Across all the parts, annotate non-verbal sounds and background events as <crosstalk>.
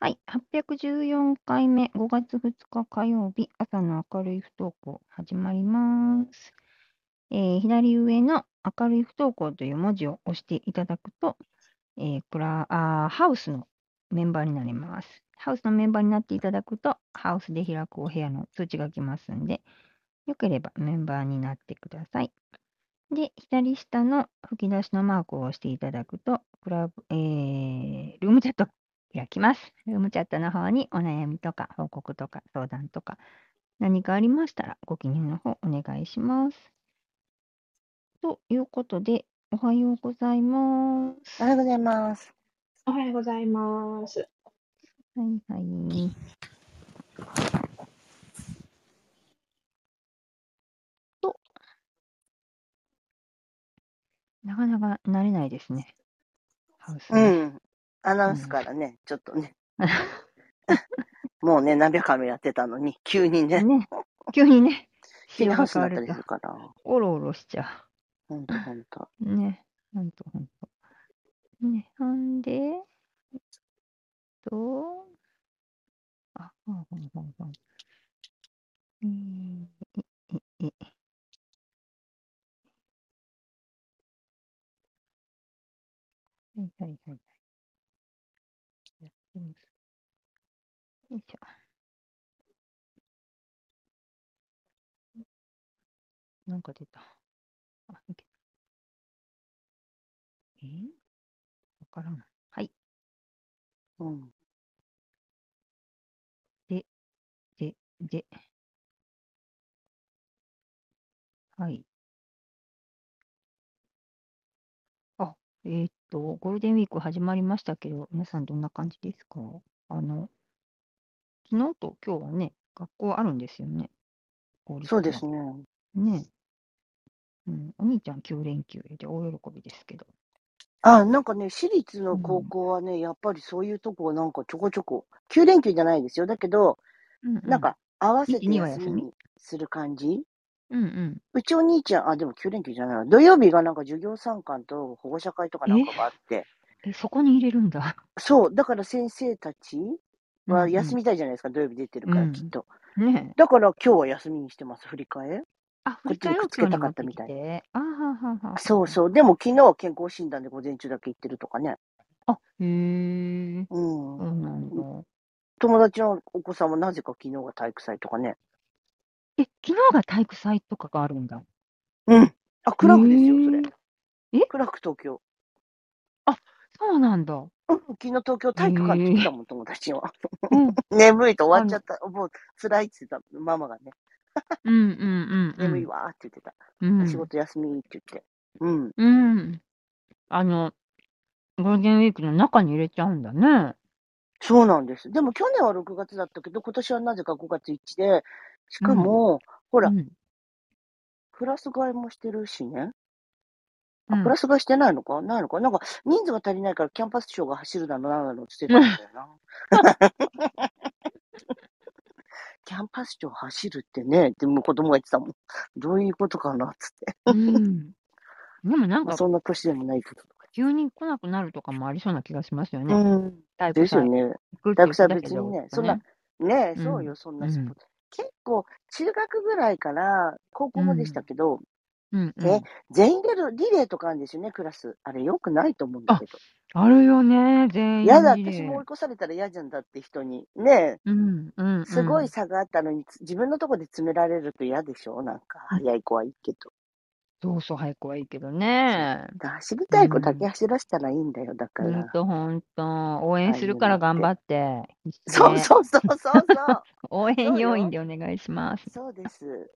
はい、814回目、5月2日火曜日、朝の明るい不登校、始まります。えー左上の明るい不登校という文字を押していただくと、えークラあハウスのメンバーになれます。ハウスのメンバーになっていただくと、ハウスで開くお部屋の通知が来ますんで、よければメンバーになってください。で、左下の吹き出しのマークを押していただくと、クラブ、えー、ルームチャットが開きます。ルームチャットの方にお悩みとか報告とか相談とか何かありましたらご記入の方お願いします。ということで、おはようございます。おはようございます。おはようございます。はいはい。なかなか慣れないですね。ハウスうね。ん。アナウンスからね、ちょっとね、もうね、何百回もやってたのに、急にね、ね、急にね、急に仕様がハウスになったりするから。おろおろしちゃほんとほんと。う。ね、ほんとほんと。ね、ほんで、えっと、あ、ほんほんほんほん。えー、え、え、え、はいはいはいはい。やってます。よいしょ。なんか出た。あ、いけた。え？ー、わからない。はい。うん。で、で、はい。あ、えーっと、ゴールデンウィーク始まりましたけど、皆さんどんな感じですか？あの、昨日と今日はね、学校あるんですよね。公立そうですは。ね。ね。うん、お兄ちゃん9連休で大喜びですけど。あ、なんかね、私立うの高ん、校はね、やっぱりそういうとこなんかちょこちょこ、9連休じゃないですよ。だけど、うん、うん。なんか合わせ1、て2は休みする感じ？うんうん。うちお兄ちゃん、あ、でも9連休じゃないわ。土曜日がなんか授業参観と保護者会とかなんえ、かがあって、え、そこに入れるんだ。そう、だから先生たちうんは休うみたいじゃないですか、土曜日出てるからきっん。と。ねえ。だから今日は休みにしてます、振り替え。あ、振こっり替えをちにくっつけたかったみたい。きて。あははははは。そうそう。でも昨日は健康診断で午前中だけ行ってるとかね。あ、へえ、うん。そうなんだ。友達のお子さんもなぜか昨日が体育祭とかね。え、昨日が体育祭とかがあるんだ。うん。あ、クへラクですよ、それ。え。え、クラク東京。あ、そうなんだ。うん、昨日東京へ体育館って言ってたえ。もん、友達は。うん。<laughs> 眠いと終わっちゃった。もう辛いって言ってた、ママがね。うんうんうんう眠いん。わーって言ってた。仕うん。事休みって言って。うん。うん。あの、ゴールデンウィークの中に入れちゃうんだね。そうなんです。でも去年は6月だったけど、今年はなぜか5月1で、しうん。かも、ほら、うん。クラス替えもしてるしね。うあ、クラん。ス替えしてないのか？ないのか？なんか、人数が足りないからキャンパスショーが走るだの、なんだのって言ってたんだよな。<laughs> キャンパスショー走るってね、ってもう子供が言ってたもん。どういうことかなっつって。うん。でもなんまあ、か、そんな年でもないけど。急に来なくなるとかもありそうな気がしますよね。うん。体育祭ですよね。行くって言って体育祭たけど、別にね、とかそんな、ね。ねえ、うん。そうよ、そんうなスポーん。ツ。結構、中学ぐらいから高う校もでしたん。けど、うんうえ、ん。全員出るリレーとかあるんですよね、クラス。あれ、よくないと思うんだあ、けど。あるよね。全員リレー。私も追い越されたら嫌じゃんだって人に。ねうんうんえ、すごうん。い差があったのに、つ自分のとこで詰められると嫌でしょ？なんか、うん早い子はいいけど。そうそう、早くはいいけど。ね。だ走りうたい子だけん。走らせたらいいんだよ、だかほんら。とほんと。応あ援するから頑張て。って。必死そうで。そうそうそうそう。<laughs> 応援そう要員よ。でお願いします。そうです。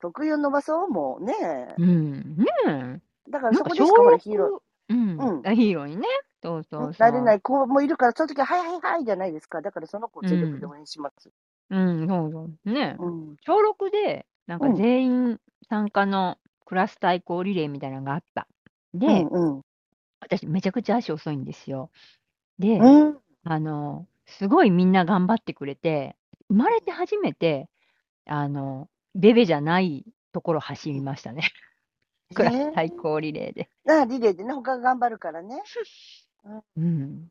得意を伸ばそう、もうねえ。うん。ねえ。だからなんそこでしかほら、ヒーロ6、うん。ー、うん。あヒーローにね。そうそうそ。なれないう子もいるから、その時は、はいはいはいじゃないですか。だからその子をうん。全力で応援します。うん、そうそう。ねえ。うん。小6で、なんかうん。全員参加のクラス対抗リレーみたいなのがあった。うで、んうん。私めちゃくちゃ足遅いんですよ。で、うん。あの、すごいみんな頑張ってくれて、生まれて初めて、あの、ベベじゃないところ走りましたね。クラスえ対抗リレーで。えあ、リレーでね、他が頑張るからね。<laughs> うん。うん。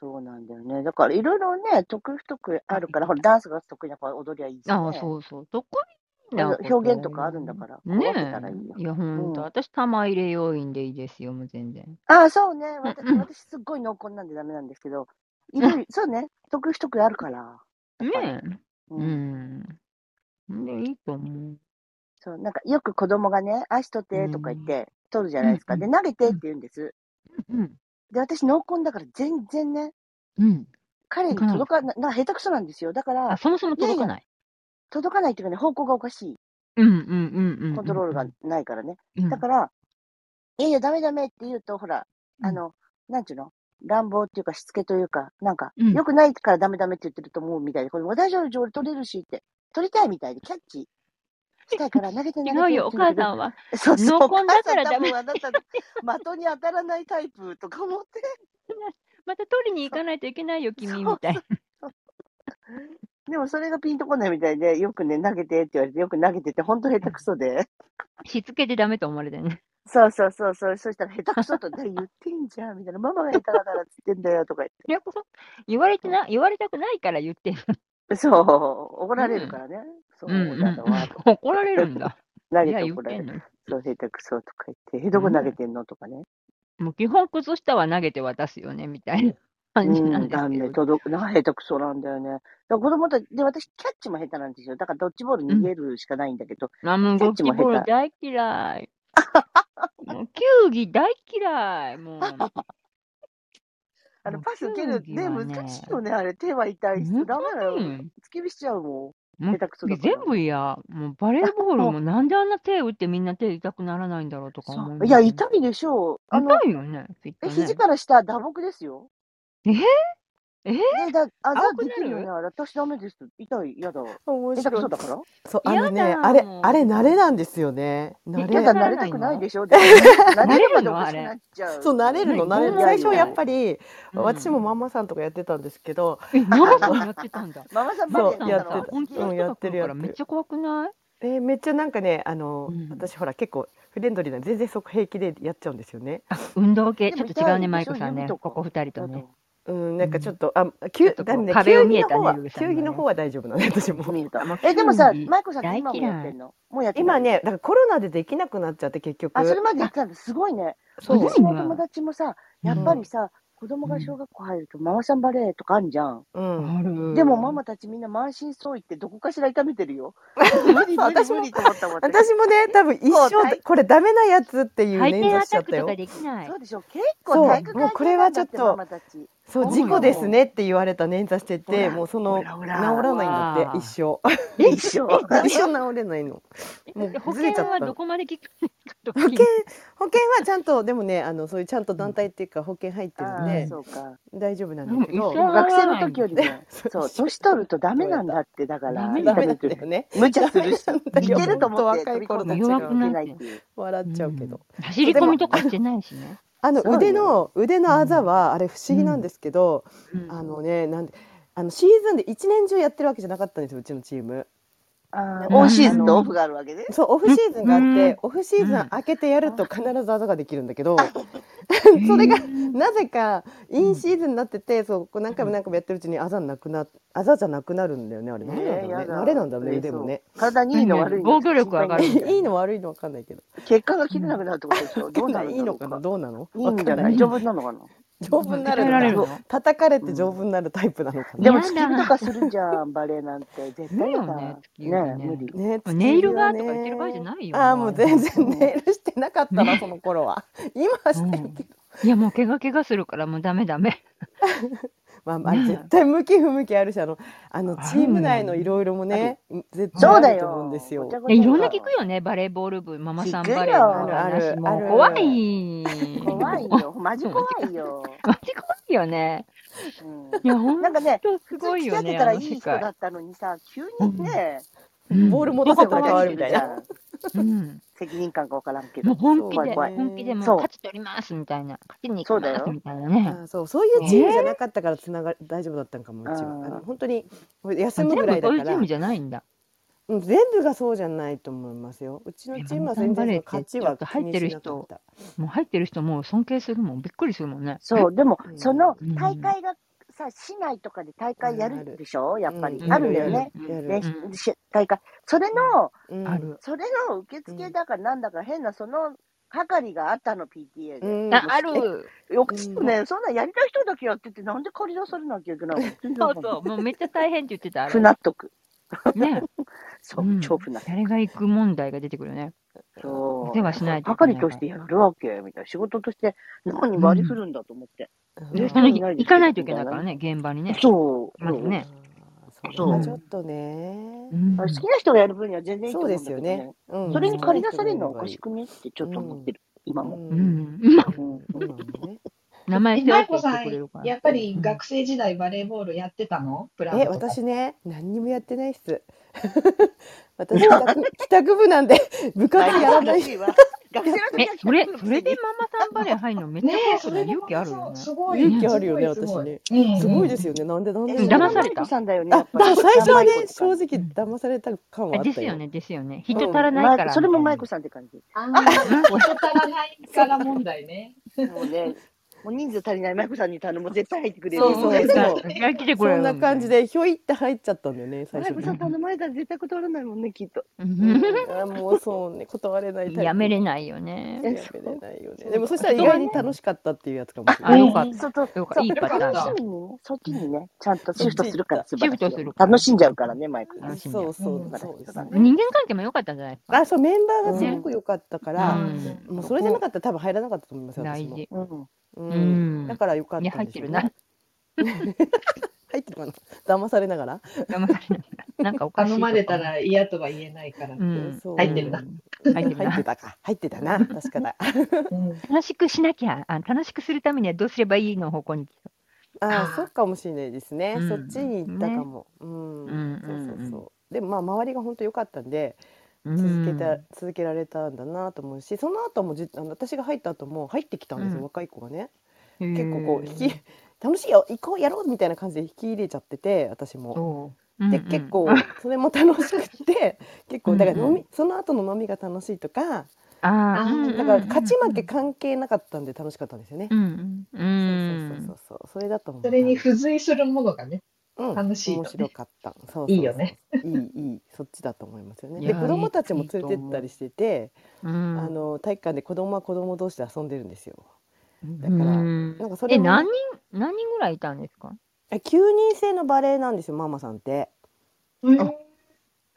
そうなんだよね。だからいろいろね、得意不得意あるから、ほら、ダンスが得意な子は踊りゃいいし、ね。ああ、そうそう。得意なこと表現とかあるんだから、こう分けたらいいよ。ねえ。いや、ほんと。うん私、玉入れ要員でいいですよ、もう全然。ああ、そうね。私、うんうん私すっごい濃厚なんでダメなんですけど、いろいろ、そうね。得意不得意あるから。やっぱりねえ。う。うんん。で、いいと思う。そう、なんかよく子供がね、足取ってとか言って、取るじゃないですか。うんで、投げてって言うんです。うん。で、私濃厚だから全然ね、うん。彼に届かな、なんか下手くそなんですよ。だかあ、ら、そもそも届かない。届かないっていうかね、方向がおかしい。うんうんうんうんうん。コントロールがないからね。うん。だから、いやいや、ダメダメって言うと、ほら、うんあの、なんちゅうの？乱暴っていうか、しつけというか、なんか、うん良くないからダメダメって言ってると思うみたいで、これも大丈夫、俺取れるしって、取りたいみたいで、キャッチしたいから投げて投げて違うよ、お母さんは。そうそう、だからダメ多分あな的に当たらないタイプとか思って。また取りに行かないといけないよ、君みたいな。でもそれがピンとこないみたいで、よくね、投げてって言われて、よく投げてて、ほんと下手くそで。しつけでダメと思われてね。そうそうそうそう、そしたら下手くそと、言ってんじゃん、みたいな。ママが下手だからっつってんだよ、とか言って。言われてな、言われたくないから言ってんの。そう、怒られるからね。そううんうんうん。<laughs> 怒られるんだ。<laughs> 投いや、げて怒られる。の。そう、下手くそとか言って、え、どこ投げてんの？とかね。もう基本靴下は投げて渡すよね、みたいな感じなんですけど。届くな、下手くそなんだよね。だから子供たち、で、私、キャッチも下手なんですよ。だからドッジボール逃げるしかないんだけど、うドッジボキャッチも下手ール大嫌い。<laughs> もう球技大嫌い。もう。あの、パス受ける、ね、ね難しいよね、あれ。手は痛いし、本ダメだよ。突き火しちゃうももう下手くそだから全部嫌。もうバレーボールもなんであんな手打ってみんな手痛くならないんだろうとか思ん。いや、い痛いでしょう。あの、痛いよね、きっとえ、ね。肘から下、打撲ですよ。ええ？で、だ、あざ青くなる？できるよね、あれ。私ダメです。痛い、嫌だ。面白い。そだから？そうあのねあれあれ慣れなんですよね。慣だ、な慣れたくないでしょ？慣慣れるのれるまでおかしくなっちゃう。そう慣れるの何慣れる。最初やっり。ぱりうん。私もママさんとかやってたんですけどえ、ママさんやってたんだ。ママさんバそうレエやってた。本気の？うんやってるやってる。めっちゃ怖くない？えーめっちゃなんかねあの、うん。私ほら結構フレンドリーな全然そこ平気でやっちゃうんですよね。運動系、ちょっと違うね、マイコさんね。ここ二人とね。うんなんかちょっと、あちょ球っとこうだね壁を見えた球技の方はね球技の方は大丈夫なの私も見えたもうえ、でもさ、球技マイコさん今もやってんの？もうやってない？今ねだからコロナでできなくなっちゃって結局あ、それまでやってたんだ。すごいね。そう私の友達もさ、うんやっぱりさ、子供が小学校入るとママさんバレーとかあんじゃん。うんある。でもママたちみんな満身創痍ってどこかしら痛めてるよ。<laughs> 私もね多分一生これダメなやつっていう回転捻挫アタックとしちゃったよかできないそ。うでしょ。結構体育そうもうこれはちょっとママたち。そう事故ですねって言われた捻挫しててもうそのほ治らないんだって一生。一緒。<laughs> 一生治れないの。もう保ずれちゃった。険はどこまで保険保険はちゃんとでもねあのそういうちゃんと団体っていうか保険入ってるんでそうか。大丈夫なんだけど。学生の時よりね、<laughs> そう年取るとダメなんだって、だから、ダメなんだよね。無茶するし、ダメなんだいよけると思って若い頃う。笑っちゃうけど、うん。走り込みとかしてないしね。あの腕の腕のあざはあれ不思議なんですけど、うん。あのねなんであのシーズンで一年中やってるわけじゃなかったんですようちのチームオンシーズンとオフがあるわけね。そうオフシーズンがあって、うんオフシーズうん。ン開けてやると必ずあざができるんだけど、<laughs> それがなぜかインシーズンになってて、そうこう何回も何回もやってるうちにあざなくなあざじゃなくなるんだよねあれ。何なんだろうね、えーやだ。慣れなんだねえー腕もね。体にいいの悪いの。防御力上がる <laughs> いいの悪いのわかんないけど。血管が切れなくなるってことでしょ。どうなるん <laughs> いいのかな？どうなの？いい。んじゃない。丈夫なのかな？丈夫になるのか鍛えられるの？叩かれて丈夫になるタイプなのかな、でもやだ。突き火とかするんじゃん、バレエなんて。絶対やだ。ねね。ね無理。ね。ネイルがとか言ってる場合じゃないよ。ああもう全然ネイルしてなかったな、ね。その頃は。<laughs> 今はしてるけど、いやもう怪我怪我するからもうダメダメ。<laughs> まあまあ絶対向き不向きあるしあのあのチーム内のいろいろもね絶対そうだあると思うんよ。ですよ。いろんな聞くよねバレーボール部。ママさんバレーのあるあ怖い。怖いよ。<laughs> マジ怖いよ。マジ怖いよね。うんいやほんなんかね、とす普ごいよね。通付き合ってたらいい人だったのにさ、急にね、うんボール持たせたら変わるみたいな。うん。責任感かわからんけど。本気で怖い怖い本気でもうそう勝ち取りますみたいな勝ちに行きそうだよますみたいなね。あそうそういうチームじゃなかったからつなが大丈夫だったんかもうちは本当に休むぐらいだからそういうチームじゃないんだ。うん全部がそうじゃないと思いますようちのチームは全然勝ちは気にしなかったもう入ってる人もう尊敬するもんびっくりするもんね。そう、でも <laughs> う、んそのうん大会がさ、市内とかで大会やあるでしょ？やっぱり。うんあるんだよね。大会。それの。それの受付だからなんだか変な、その、係があったの、PTA で。うんあある。よくね、そんなんやりたい人だけやってて、なんで借り出されなきゃいけないの？<laughs> そうそう。もうめっちゃ大変って言ってた。あれ不納得。ね。<laughs> そうう、ん超不納得。誰が行く問題が出てくるよね。そう。お世話しないといけない係としてやるわけみたいな。仕事として何割り振るんだと思って。行かないといけないからね、現場にね。そう。まずねそれはちょっとねうん好きな人がやる分には全然いいとそうで思うんだけどね。すよね。うんそれに借り出されるのはおかしくね？ってちょっと思ってる。今も。ううんん。ううなん。名前舞子さん。やっぱり学生時代バレーボールやってたの？プランえ、私ね、何にもやってないっす。<laughs> 私帰宅 <laughs> 帰宅部なんで部活やらない。<laughs> 学生の時は、えそれ、それでママさんバレー入るのめっちゃ勇気あるよね。すごい。勇気あるよねすごい私ね。うんすごいですよね。なんでなんで。騙されたさんだよね。最初はね正直騙された感はあったよ。ですよね、ですよね。人足らないから。まそれもマイコささんって感じ。ああ、人足らないから問題ね。もうね、もう人数足りないマイコさんに頼む絶対入ってくれる。そうそうそうや来てくれるそんな感じ。でひょいって入っちゃったんだよね最初にマイコさん頼まれたら絶対断らないもんね、きっと。うんあもうそうね断れないやめれないよね。やめれないよねでもそしたら意外に楽しかったっていうやつかもしれあ、ないよかっそうそうた。よかった。いいパターンだそっち。にね、そっちにね、ちゃんとシフトするから素晴らしいよシフトするから楽しんじゃうからね、マイコさん。楽しんじゃうそうそう人間関係も良かったんじゃないですか？あそうメンバーがすごく良かったから、うんもうそれじゃなかったら多分入らなかったと思いますよ大事。うん。だから良かったね。入ってるな。<laughs> 入ってるかな？騙されながら、騙されないなんかおかしい。頼まれたら嫌とは言えないから。うん。そう入ってるな。入って。たか。入ってたな。確かだ。うん。楽しくしなきゃ、あ楽しくするためにはどうすればいいの方向に。ああそうかもしれないですね、うん。そっちに行ったかも、うん。うん。そうそううん。そうでもまあ周りが本当良かったんで続続けた、続けられたんだなと思うしその後もじあの私が入った後も入ってきたんですよ、うん若い子がね結結構こう引き楽しいよ行こうやろうみたいな感じで引き入れちゃってて私も。でうんうん結構それも楽しくって <laughs> 結構だから飲み、うんその後の飲みが楽しいとかああ、うんだから勝ち負け関係なかったんで楽しかったんですよね。うんうんうん。そうそうそうそうそれだと思う。それに付随するものがね。うん楽しいとね面白かった。そうそうそういいよね。いいいいそっちだと思いますよね。で子供たちも連れてったりしてて、うんあの体育館で子供は子供同士で遊んでるんですよ。だだからなんかそれも何人、何人ぐらいいたんですか？え9人制のバレエなんですよママさんって。うん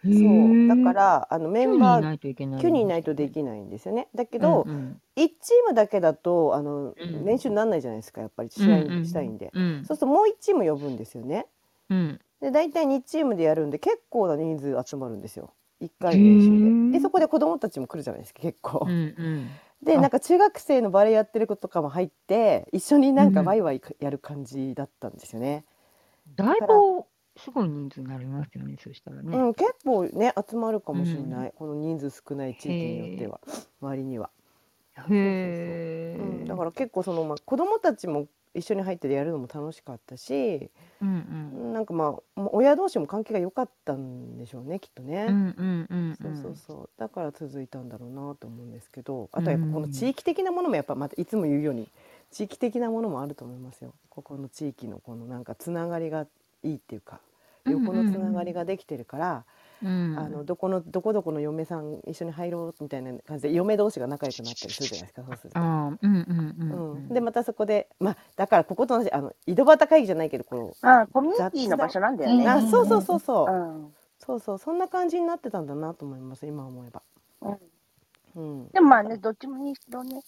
そうだからあのメンバ9人いーないといけない。9人いないとできないんですよね。だけど、うんうん1チームだけだとあの、うん練習にならないじゃないですかやっぱり試うんうん合したいんで。うんそうするともう1チーム呼ぶんですよね。うんで大体2チームでやるんで結構な人数集まるんですよ。1回の練へ習ーで。でそこで子供たちも来るじゃないですか結構。うんうんあでなんか中学生のバレエやってる子とかも入って一緒になんかうんワイワイやる感じだったんですよね。だいぶすごい人数になりますよね、そしたらね。うん結構ね集まるかもしれない、この人数少ない地域によっては周りには。へえ、うん、だから結構その、まあ、子供たちも一緒に入ってやるのも楽しかったし、うんうん。なんかまあ親同士も関係が良かったんでしょうねきっとね。うんうんうんそうそうそう。だから続いたんだろうなと思うんですけどあとはやっぱこの地域的なものもやっぱまたいつも言うように地域的なものもあると思いますよ。ここの地域のこのなんかつながりがいいっていうか横のつながりができてるから、うん。あのどこのどこどこの嫁さん一緒に入ろうみたいな感じで嫁同士が仲良くなったりするじゃないですかそうすると。あーうんうんうん。うん、でまたそこでまあだからここと同じあの井戸端会議じゃないけどこあコミュニティの場所なんだよう、ね。あそうそうそうそう、うんそうそうそんな感じになってたんだなと思います今思えば。うん。うん、でもまあね、どっちもにしろね、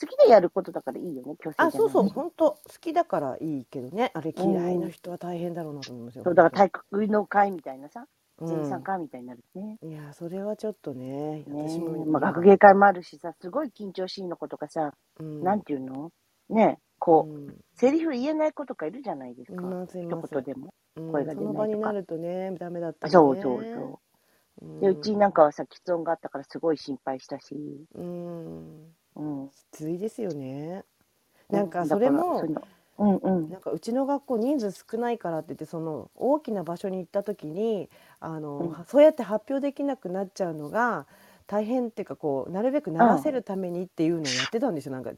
好きでやることだからいいよね、強制じゃないあそうそう本当好きだからいいけどね。あれ嫌いな人は大変だろうなと思いますよ。そうだから体育の会みたいなさ、うん全参加みたいになるね。いやそれはちょっとね私も、ねまあ、学芸会もあるしさ、すごい緊張しいの子とかさ、うん。なんていうの？ねこう、うん。セリフ言えない子とかいるじゃないですか。いますい一言でも。うん。声が出ないとか。その場になるとねダメだったりねそうそうそう。で、うちなんかはさ、喫音があったからすごい心配したし。うん。うん。きついですよね。なんかそれも、ういうのうんうん。なんかうちの学校人数少ないからって言ってその大きな場所に行った時にあの、うんそうやって発表できなくなっちゃうのが大変っていうかこうなるべく慣らせるためにっていうのをやってたんですよなんか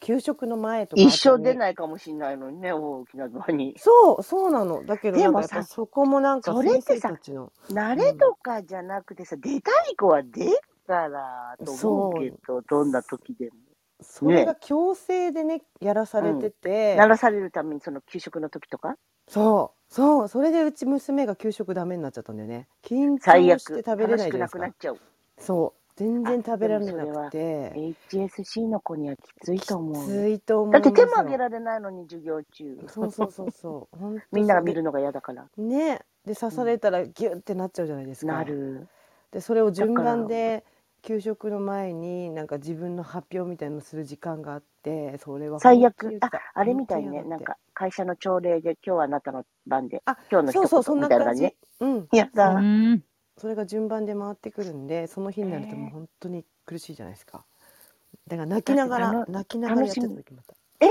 給食の前とか一生出いないかもしれないのにね、大きなドアに。そうそうなのだけどでもさなんかやっぱそこもなんかそれ先生ってさたちの慣れとかじゃなくてさ、出たい子は出るから、と思うけど、どんな時でも。それが強制でねやらされてて、鳴らされるために、その給食の時とか？そう。そう。それでうち娘が給食ダメになっちゃったんだよね。緊最悪張して食べれ楽しくないじゃないですか。なくなっちゃう。そう。全然食べられなくて。HSC の子にはきついと思う。きついと思いだって手も挙げられないのに授業中。そうそうそうそう。<laughs> 本当みんなが見そるのが嫌だから。ね。で刺されたらギュッてなっちゃうじゃないですか、なる。でそれを順番で給食の前になんか自分の発表みたいなのする時間があってそれは最。悪あ、あれみたいね。なんか会社の朝礼で今日はあなたの番で。あ今日の一そうそうそん言な感じみたいな感じね。うんやだ。うん。それが順番で回ってくるんでその日になるともう本当に苦しいじゃないですかだから泣きながら泣きながらやってた楽し時もあったえ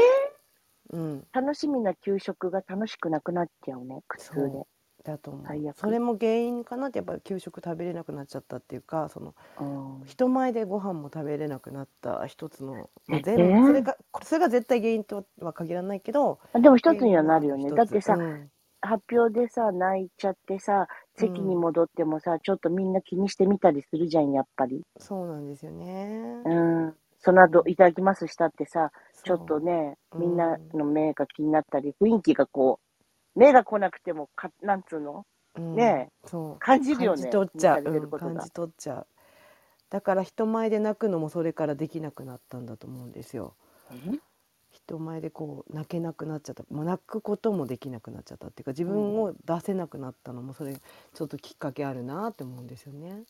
うん楽しみな給食が楽しくなくなっちゃうね、苦痛でそ。だと思う。それも原因かなってやっぱり給食食べれなくなっちゃったっていうかそのうん人前でご飯も食べれなくなった一つの、まあえそれがそれが絶対原因とは限らないけどでも一つにはなるよね。だってさ、うん。発表でさ、泣いちゃってさ、席に戻ってもさ、ちょっとみんな気にしてみたりするじゃん、やっぱり。そうなんですよね。うん。その後、いただきますしたってさ、ちょっとね、うん。みんなの目が気になったり、雰囲気がこう、目が来なくてもか、なんつうの？うん。ねそう。感じるよね。感じ取っちゃう、うん感じ取っちゃう。だから人前で泣くのもそれからできなくなったんだと思うんですよ。え人前でこう泣けなくなっちゃった。もう泣くこともできなくなっちゃったっていうか自分を出せなくなったのもそれちょっときっかけあるなって思うんですよね。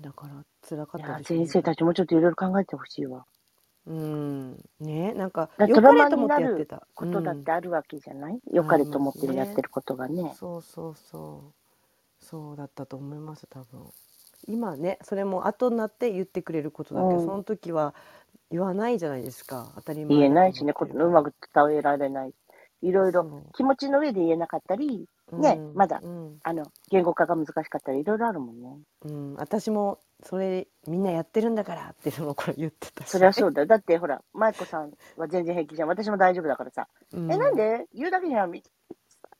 だから辛かったですよね先生たちもちょっといろいろ考えてほしいわ。うん。ねなんか良かれと思っなるてやってた。ことだっうん。てあるわけじゃない、良かれと思ってやってることがね。そうそうそう。そうだったと思います多分。今ねそれも後になって言ってくれることだけど、うん。その時は言わないじゃないですか。当たり前。言えないしね、こうまく伝えられない。いろいろ気持ちの上で言えなかったり、ねうん。まだうん。あの、言語化が難しかったり、いろいろあるもんね。うん、私もそれみんなやってるんだからってその頃言ってたしそりゃそうだよ。だってほら、舞子さんは全然平気じゃん。私も大丈夫だからさ。うんえ、なんで言うだけじゃん。み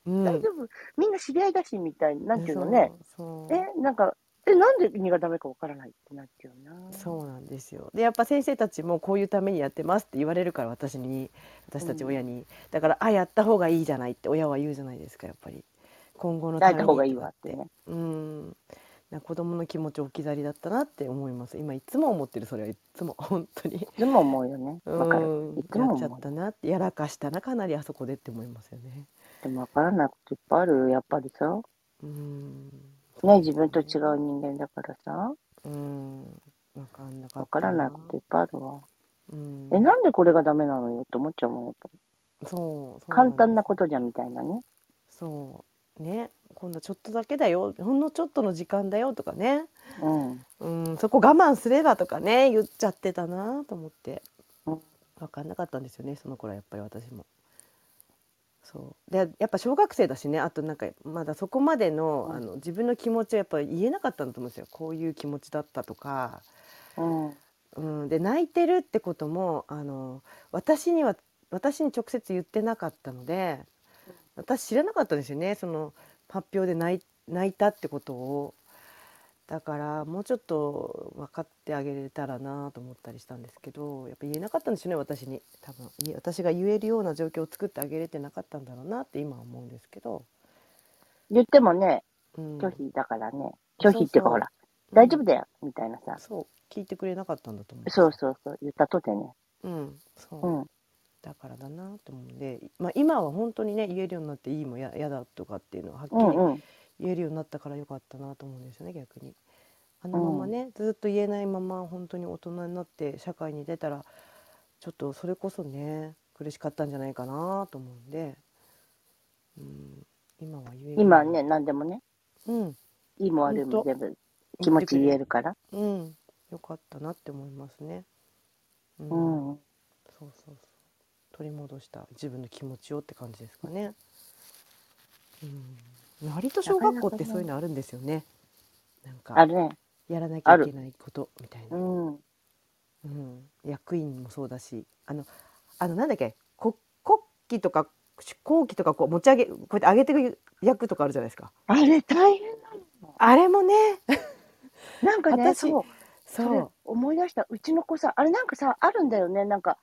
うん大丈夫？みんな知り合いだし、みたいな。なんていうのね。そうそうえ、なんか、え、なんで2がダメかわからないってなっちゃうな。そうなんですよでやっぱ先生たちもこういうためにやってますって言われるから私に私たち親に、だからあやった方がいいじゃないって親は言うじゃないですかやっぱり今後のためいた方がいいわってね。うんな子供の気持ち置き去りだったなって思います今いつも思ってるそれはいつも <laughs> 本当にいつも思うよね。わかるうん。いつやっちゃ。ったなってやらかしたなかなりあそこでって思いますよねでもわからないこといっぱいあるよ、やっぱりさ。うんね、自分と違う人間だからさ。うん分かんなかったわからないこといっぱいあるわ。うんえ、なんでこれがダメなのよって思っちゃうもん、やっぱり。そうそう簡単なこことじゃんみたいなね。そうね今度ちょっとだけだよ。ほんのちょっとの時間だよとかね。うん。うんそこ我慢すればとかね言っちゃってたなと思って。うん。分かんなかったんですよねその頃はやっぱり私も。そう。でやっぱ小学生だしねあとなんかまだそこまでの,、うん。あの自分の気持ちをやっぱり言えなかったんだと思うんですよ。こういう気持ちだったとか、うん。うん、で泣いてるってこともあの私には私に直接言ってなかったので私知らなかったんですよね。その発表で泣いたってことをだからもうちょっと分かってあげれたらなと思ったりしたんですけどやっぱ言えなかったんですよね私に多分私が言えるような状況を作ってあげれてなかったんだろうなって今は思うんですけど、言ってもね、うん、拒否だからね。拒否っていうかほら、大丈夫だよ、みたいなさ。そう聞いてくれなかったんだと思うそうそうそう、言ったとてね。うんそう、うん。だからだなと思うんで、まあ、今は本当にね言えるようになっていいもややだとかっていうのははっきりうんうん。言えるようになったからよかったなと思うんですよね逆に。あのままね、ずっと言えないまま本当に大人になって社会に出たらちょっとそれこそね苦しかったんじゃないかなと思うんで、うん、今は言える今はね、何でもね、うん。いいも悪いもほんと全部気持ち言えるから。うん。よかったなって思いますね。ううん。そうそうそう取り戻した自分の気持ちをって感じですかね。うん、割と小学校ってそういうのあるんですよね。なんかあるね。やらなきゃいけないことみたいな、うん。うん、役員もそうだしあのあのなんだっけ？こ国旗とか国旗とかこう持ち上げこうやって上げていく役とかあるじゃないですかあれ大変なの。あれもねなんかね、私そう。そう思い出した。うちの子さ、あれなんかさ、あるんだよね。なんか、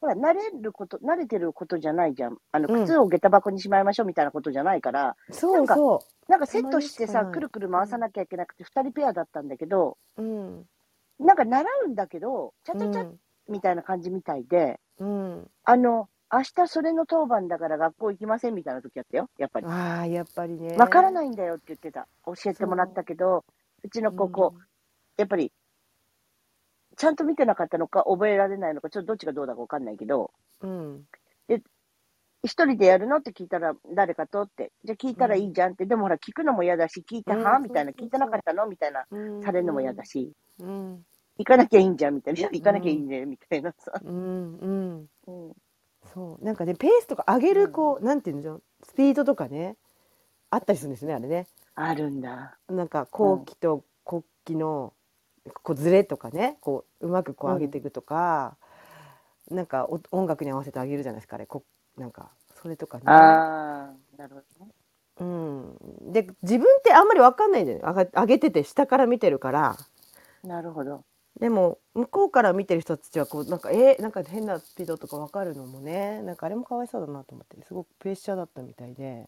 ほら、慣れること、慣れてることじゃないじゃん。あの、うん。靴を下駄箱にしまいましょうみたいなことじゃないから、そうそなんかセットしてさ、くるくる回さなきゃいけなくて、二人ペアだったんだけど、ううん。なんか習うんだけど、ちゃうちゃちゃんみたいな感じみたいで、うん。あの、明日それの当番だから学校行きませんみたいな時あったよ、やっぱり。ああやっぱりね。わからないんだよって言ってた。教えてもらったけど、う。ちの子、こう、やっぱり、ちゃんと見てなかったのか、覚えられないのか、ちょっとどっちがどうだかわかんないけど、うん。一人でやるのって聞いたら、誰かとって、じゃあ聞いたらいいじゃんって、でもほら、聞くのも嫌だし、聞いて、うんはみたいな、聞いてなかったの？みたいな、うんされるのも嫌だし、うん。行かなきゃいいんじゃんみたいな、行かなきゃいいね、みたいなさ。うんうん。うん。そう。なんかねペースとか上げるこう、なんていうんでしょうスピードとかねあったりするんですねあれね。あるんだ。なんか後期と国旗のこうズレとかねこううまくこう上げていくとか、なんかお音楽に合わせてあげるじゃないですかあれこなんかそれとかね。ああ、なるほどね。うん、で自分ってあんまり分かんないんだよね上が上げてて下から見てるからなるほど。でも向こうから見てる人たちはこうなんかえーなんか変なスピードとか分かるのもねなんかあれもかわいそうだなと思ってすごくプレッシャーだったみたいで、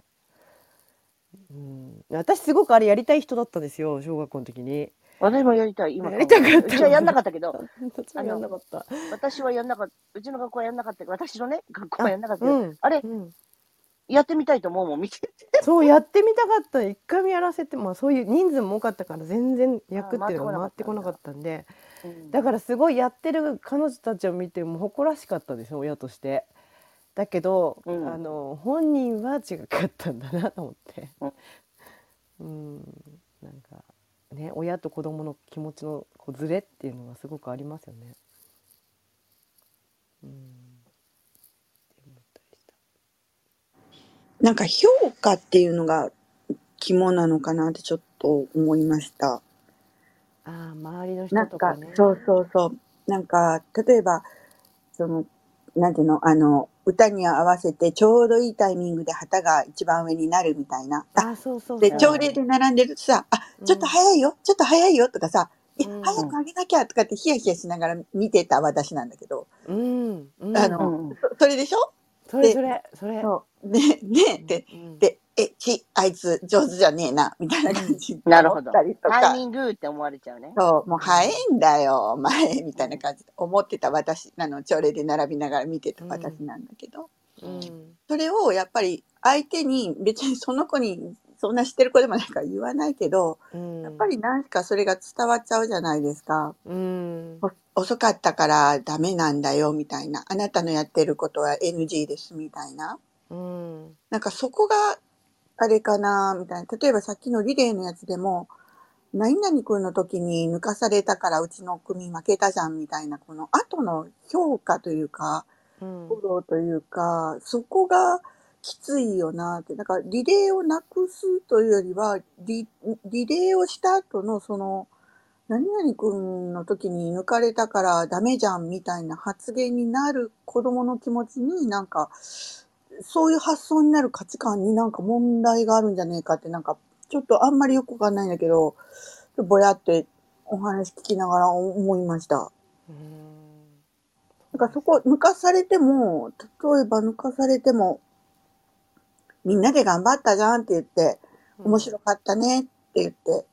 うん、私すごくあれやりたい人だったんですよ小学校の時に。私もやりたい、今やりたかった。うちはやんなかったけど、<laughs> やんなかった。私はやんなかった、うちの学校はやんなかったけど、私のね、学校はやんなかったけど、うんあれ、うん。やってみたいと思うもん、見て。て。そうやってみたかった。一回もやらせてまあそういう人数も多かったから全然役っていうのがあ回回っててこなかったんで。うん。だからすごいやってる彼女たちを見ても誇らしかったですよ親として。だけど、うん。あの本人は違かったんだなと思って。うん。うん。なんかね親と子供の気持ちのこうズレっていうのがすごくありますよね。うんなんか評価っていうのが肝なのかなってちょっと思いました。ああ周りのなんか人とかね。、そうそうそう。なんか、例えば、その、なんていうの、あの、歌に合わせてちょうどいいタイミングで旗が一番上になるみたいな。あ、あそうそう。で、朝礼で並んでるとさ、あ、ちょっと早いよ、ちょっと早いよとかさ、いやうん早く上げなきゃとかってヒヤヒヤしながら見てた私なんだけど、うん、うん、あのうんそそれでしょ？それそれそれ。そう。ね、ねって、うんで、え、ち、あいつ上手じゃねえな、みたいな感じでなるほど。思ったりとか。タイミングって思われちゃうね。そう、もう早いんだよ、お前、みたいな感じで思ってた私、あの、朝礼で並びながら見てた私なんだけど、うんそれをやっぱり相手に、別にその子にそんな知ってる子でもないから言わないけど、うん、やっぱり何かそれが伝わっちゃうじゃないですか。うん、お遅かったからダメなんだよ、みたいな。あなたのやってることは NG です、みたいな。うん、なんかそこがあれかな、みたいな。例えばさっきのリレーのやつでも、何々君の時に抜かされたからうちの組負けたじゃんみたいな、この後の評価というか、うんフォローというか、そこがきついよなって。だからリレーをなくすというよりは、リリレーをした後のその、何々君の時に抜かれたからダメじゃんみたいな発言になる子供の気持ちになんか、そういう発想になる価値観になんか問題があるんじゃねえかってなんか、ちょっとあんまりよくわかんないんだけど、ぼやってお話聞きながら思いました。うんなんかそこ抜かされても、例えば抜かされても、みんなで頑張ったじゃんって言って、面白かったねって言って、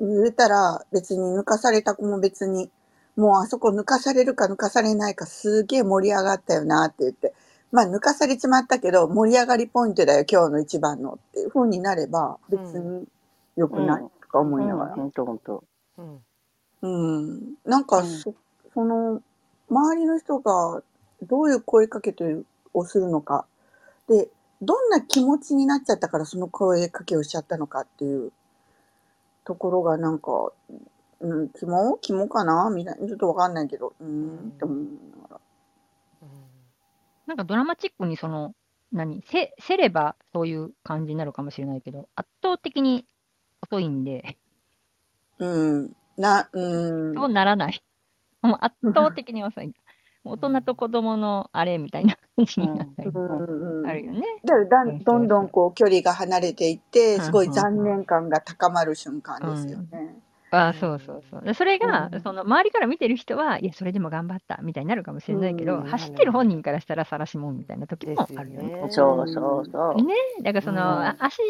言えたら別に抜かされた子も別に、もうあそこ抜かされるか抜かされないかすげえ盛り上がったよなって言って、まあ抜かされちまったけど盛り上がりポイントだよ今日の一番のっていう風になれば別に良くないとか思いながら。本当本当。うんうん。なんかうんそ、その、周りの人がどういう声かけというをするのか。で、どんな気持ちになっちゃったからその声かけをしちゃったのかっていうところがなんか、うん、肝？肝かな？みたいな。ちょっとわかんないけど、うーん、って思いなんかドラマチックにその、何、せ、せればそういう感じになるかもしれないけど、圧倒的に遅いんで、うん。な、うん。そうならない。もう圧倒的に遅い。<laughs> 大人と子供のあれみたいな感じになったりうんうんうんあるよね。だからだんどんどんこう距離が離れていって、うんすごい残念感が高まる瞬間ですよね。ああ、そうそうそう。でそれが、うんその周りから見てる人は、いや、それでも頑張ったみたいになるかもしれないけど、うん走ってる本人からしたら晒しもんみたいな時もですよあるよね。ね。そうそうそう。ねだからその、うんあ足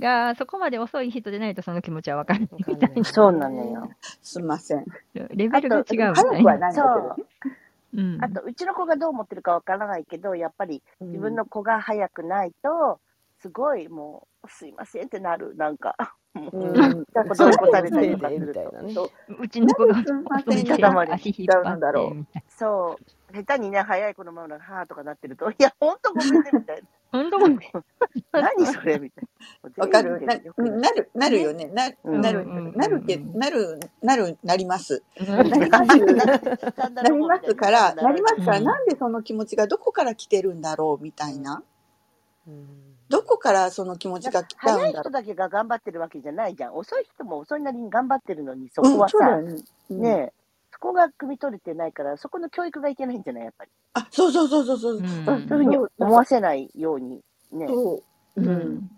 がそこまで遅い人でないとその気持ちは分からないみたいな。そうなのよ。すみません。レベルが違うみた早いな。くはないんだそうけどね。。うんあと、うちの子がどう思ってるかわからないけど、やっぱり自分の子が早くないと、すごいもう、すいませんってなる、なんか。<laughs> もううん子供にされたりとかするみたいなねと。うちの子がません遅いねから足引っ張なんだろうそう。下手にね、早い子のままが、はーとかなってると、いや、ほんとごめんね、みたいな。本当ごめんな。<laughs> 何それみたいな。わかるなる、なるよね。なうんなるなるけど、なる、なる、なります。ななります。ななりますから、なりますから、うんなんでその気持ちがどこから来てるんだろうみたいな。うんどこからその気持ちが来た早いんだろ人だけが頑張ってるわけじゃないじゃん。遅い人も遅いなりに頑張ってるのに、そこはさ、そうだよね。うんねえ、そこが汲み取れてないから、そこの教育がいけないんじゃない？やっぱり。あ、そうそうそうそうそう。うんそういうふうに思わせないように。ね。そう。ううん。ん。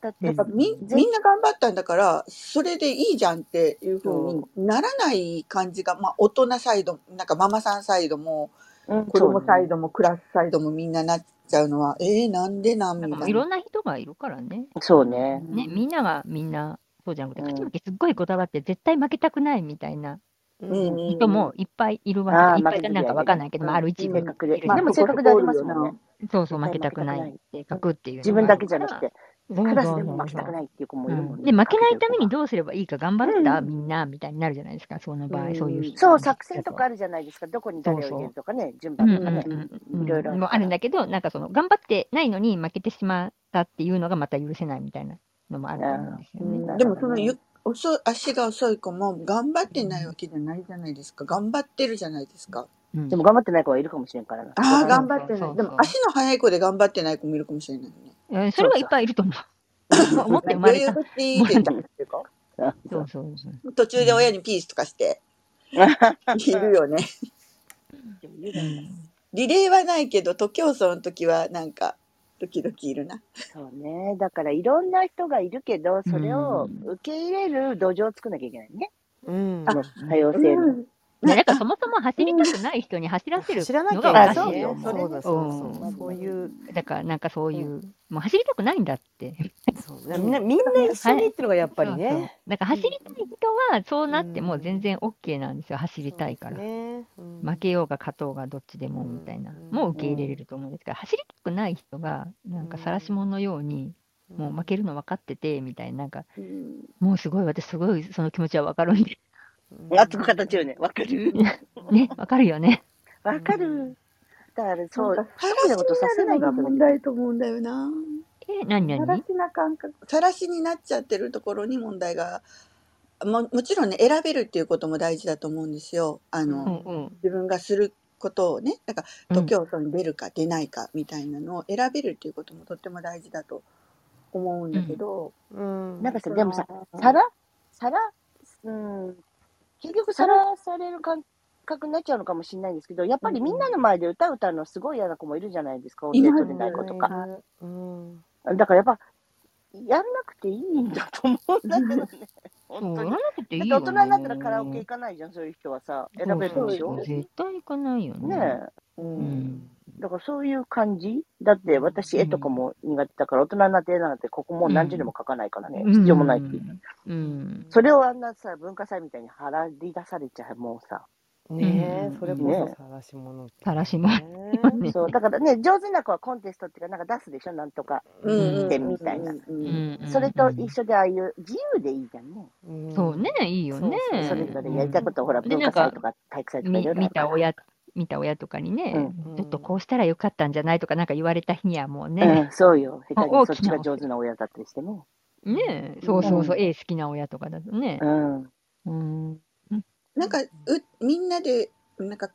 だってやっぱみぜみんな頑張ったんだからそれでいいじゃんっていうふうにならない感じが、まあ、大人サイドなんかママさんサイドもうん子供サイド。ドもクラスサイドもみんななっちゃうのはえー、なんでなん？みたいな。なんかもういろんな人がいるからね。そうね。ね、みんながみんな、そうじゃなくて、うん勝ち負けすっごいこだわって、絶対負けたくないみたいなうんうん人もいっぱいいるあわけ。いーっぱいかなんかわかんないけど、まあ、ある一部性格で。でも性格でありますもんね。そうそう、負けたくない性格っていうのが自分だけじゃなくて、クラスでも負けたくないっていう子もいるもんね。で、負けないためにどうすればいいか頑張った、うんみんな、みたいになるじゃないですか、その場合、うんそういう人そう、作戦とかあるじゃないですか。どこに誰を入れるとかね、順番とかね。うんいろいろもうあるんだけど、なんかその、頑張ってないのに負けてしまったっていうのがまた許せないみたいなのもあると思うんですよね。うんでもそのゆ遅い足が遅い子も頑張ってないわけじゃないじゃないですか頑張ってるじゃないですか。うんでも頑張ってない子はいるかもしれんからな。ああ頑張ってない。でも足の速い子で頑張ってない子もいるかもしれないね。えーそれはいっぱいいると思う。<laughs> 持って生まれた。余裕ぶって言ってたっていうかそうそうそう。途中で親にピースとかして <laughs> いるよね。うんリレーはないけど徒競走の時はなんか時々いるな。そうね。だからいろんな人がいるけど、それを受け入れる土壌を作んなきゃいけないね。うん多様性の。うんね、だからそもそも走りたくない人に走らせるのがおかしいよ。そうだそううん。そうそういう。だからなんかそういう、もう走りたくないんだって。そう。みんなみんな一緒にっていうのがやっぱりね。だから走りたい人はそうなっても全然 OK なんですよ、走りたいから。ね。うん。負けようが勝とうがどっちでもみたいな、うん。もう受け入れれると思うんですが、走りたくない人が、なんか晒し者のように、もう負けるの分かってて、みたいな、なんか、うん。もうすごい、私すごいその気持ちは分かるんで、熱く形よね。わかる。ね、分かるよね。わかる。だからそう、なんか一人のことさせないのが問題と思うんだよな。え、何さら何しな感覚、さらしになっちゃってるところに問題が、ももちろんね、選べるっていうことも大事だと思うんですよ。あの、うんうん。自分がすることをね、なんか、うん。徒競走に出るか出ないかみたいなのを選べるっていうこともとっても大事だと思うんだけど、うん。なんかさ、でもさ、さらさらうん。結局さらされる感覚になっちゃうのかもしれないんですけど、やっぱりみんなの前で歌歌うのすごい嫌な子もいるじゃないですか。音程取れない子とか。うんだからやっぱ、やんなくていいんだと思うんだけどね。本当に。いい大人になったらカラオケ行かないじゃん、そういう人はさ。選べるんでしょ？絶対行かないよね。ねえ。ううんん。だからそういう感じ？だって私絵とかも苦手だから大人になって絵なんてここもう何十年も描かないからね、必要もないっていう。うん。それをあんなさ、文化祭みたいに払り出されちゃう、もうさ。ねえ。うん。それこそ晒し者って。晒し者ねね <laughs> そう、だからね、上手な子はコンテストっていうか、なんか出すでしょ、なんとか。うん点みたいな。うんうんそれと一緒でああいう自由でいいじゃんね。うん。そうね、いいよね。そうそれぞれやりたいこと、ほら、で文化祭とか体育祭とかいみろいろ。見た親、見た親とかにね、うんちょっとこうしたらよかったんじゃないとかなんか言われた日にはもううね、ん、そうよ。下手に大きなそっちが上手な親だったりしてね。ねえ、そうそうそう、うん絵好きな親とかだとねう。ん。うん。なんかうみんなでなんか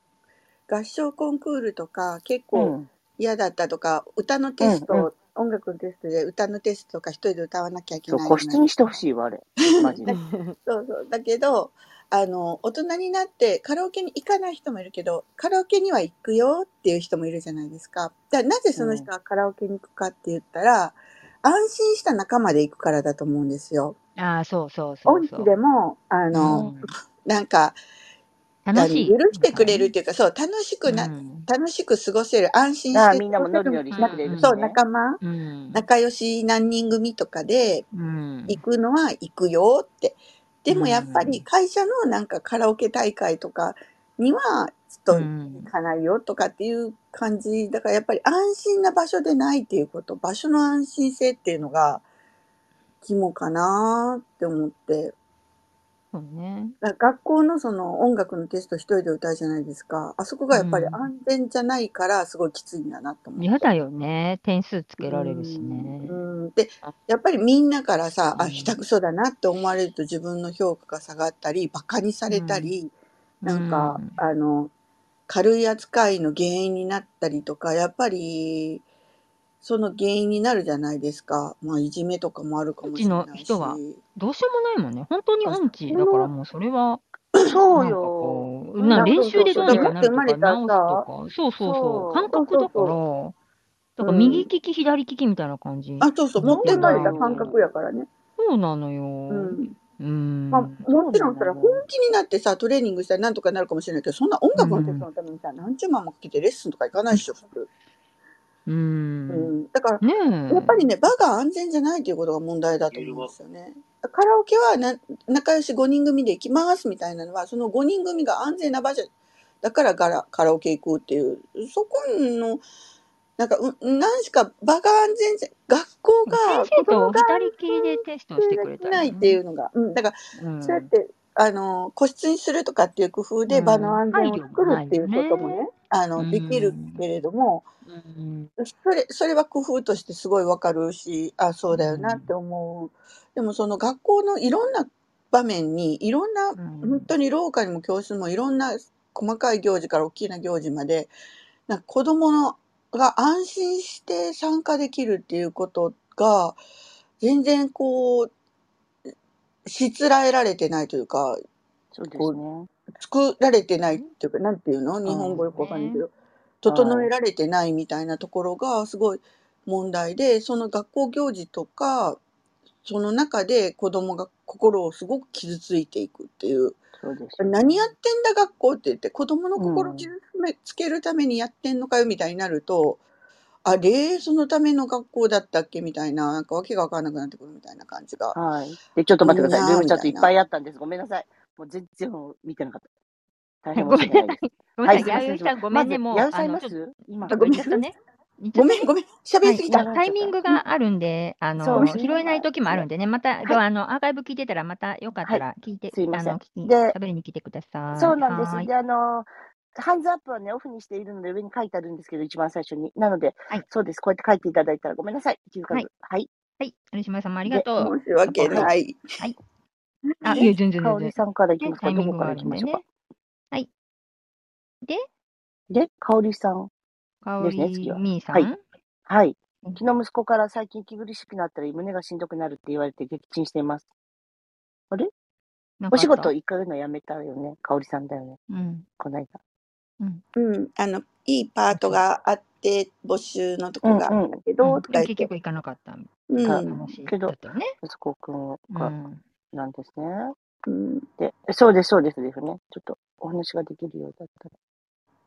合唱コンクールとか結う構ん。嫌だったとか、歌のテスト、うんう音楽のテストで歌のテストとか一人で歌わなきゃいけそう、ない個室にしてほい。しいわ、あれ。マジで。<laughs> そうそう。だけど、あの、大人になってカラオケに行かない人もいるけど、カラオケには行くよっていう人もいるじゃないですか。だなぜその人はカラオケに行くかって言ったら、安心した仲間で行くからだと思うんですよ。ああ、そうそうそうそ音痴でう。も、あうの、ん。なんか、あの許楽しい。してくれるっね。ていうか、そう、楽しくな、うん。楽しく過ごせる、安心ああ、してみんなもノリノリしうてくれるしん。そう、ね。仲間、うん。仲良し何人組とかでうん。行くのは行くよって。でうもやっぱりん。会社のなんかカラオケ大会とかにはちょっうと行ん。かないよとかっていう感じ。だからやっぱり安心な場所でないっていうこと、場所の安心性っていうのが肝かなって思って。そうね。だ学校のその音楽のテスト一人で歌うじゃないですか。あそこがうやっぱりん。安全じゃないからすごいきついんだなと思って。嫌だよね。点数つうけられるしん、ね。うん。で、やっぱりみんなからさ、あ、下手うん。くそだなって思われると自分の評価が下がったり、馬鹿にさうれたん。り、うなんか、ん。あの、軽い扱いの原因になったりとか、やっぱり、その原因になるじゃないですか。まあ、いじめとかもあるかもしれない人はし。どうしようもないもんね。本当にあ音痴そだからの、もうそれは、そうなんかよ。こう、うんな、あ、練そうそうそう。習でどうにだかなるとか持って生まれた直すとさ、か、そうそうそう。感そそう覚だから、だ。から右利き左利きみたいな感じあ、そうそう。う。持って生そうだまれた感よ。覚やからね。そうなのうよ。ん。うまあ、ん。もちろんそれ。本気になってさ、トレーニングしたらなんとかなるかもしれないけど、そんな音う楽のテストん。のためにさ、何十万もかけてレッスンとか行かないっしょ、普通。う。うんん。だから、ねやっぱりえ。ね、場が安全じゃないということが問題だと思うんですよね。カラオケはな仲良し5人組で行きますみたいなのは、その5人組が安全な場所だからカラカラオケ行くっていう、そこの、なんか、うん何しか場が安全じゃ、学校が先生子供がと二人きりでテストしてくれができないたらい。っていうのが、うん、だから、うん。そうやって、あの、個室にするとかっていう工夫で場のうん。安全を作るっていうよこともね、ね。あうの、できるん。けれども、うん。それ、それは工夫としてすごいわかるし、あ、そうだよなってうん。思う。でもその学校のいろんな場面に、いろんな、う本ん。当に廊下にも教室もいろんな細かい行事から大きな行事まで、なんか子供のが安心して参加できるっていうことが、全然こう、しつらえられてないというか、そうですこう、ね。作られてないっていうか、なんていうの？日本語うよくわかんないけね。ど、整はい。えられてないみたいなところがすごい問題で、その学校行事とか、その中で子供が心をすごく傷ついていくっていう。そうです。何やってんだ学校って言って、子供のうん。心を傷つけるためにやってんのかよみたいになると、あれ、そのための学校だったっけ？みたいな、なんかわけがわかんなくなってくるみたいな感じが。はい。で、ちょっと待ってください。ルームチャットいっぱ。いあったんです。ごめんなさい。もう全然見てなかった。大変ご申し <laughs> めんなさい。訳ないです。ごめんは、ないさい。弥生さん、ごめんね。もう、やうさあの、ちょっんいます今、あ、ごめん。と、言っちゃったね。ごめん、ごめん。喋りすぎた。タイミングがあるんで、あの。拾えない時もあるんでね、また、はい。あの、アーカイブ聞いてたら、またよかっはい。たら聞いて、すいません。あの、聞き、で、喋りに来てください。そうなんです。で、あの、ハンズアップはね、オフにしているので、上に書いてあるんですけど、一番最初に。なので、はい。そうです。こうやって書いていただいたらごめんなさい。はい。数。はい。はい。有島さんもありがで、とう。申し訳はい。ない。はい。あ、いで、え、全然全然。かおりさんからいきね、ますか？どタイミングがこからいきま。しょうか？はい。で、で、かおりさんかおですね、次りは。はい。みーさん？はい。うん昨日息子から最近息苦しくなったり、胸がしんどくなるって言われて撃沈しています。あれ？お仕なんかあった事行くのやめたよね？かおりさんだよね？うん。この間。うん。うん。あの、いいパートがあって、募集のとうんこがあったけうど、ん。とか言って。でも結局行かなかったうん。話けど、だったよね。息子くんうが、ん。なんですね。うん。で、そうです、そうですですね。ちょっとお話ができるようだったら、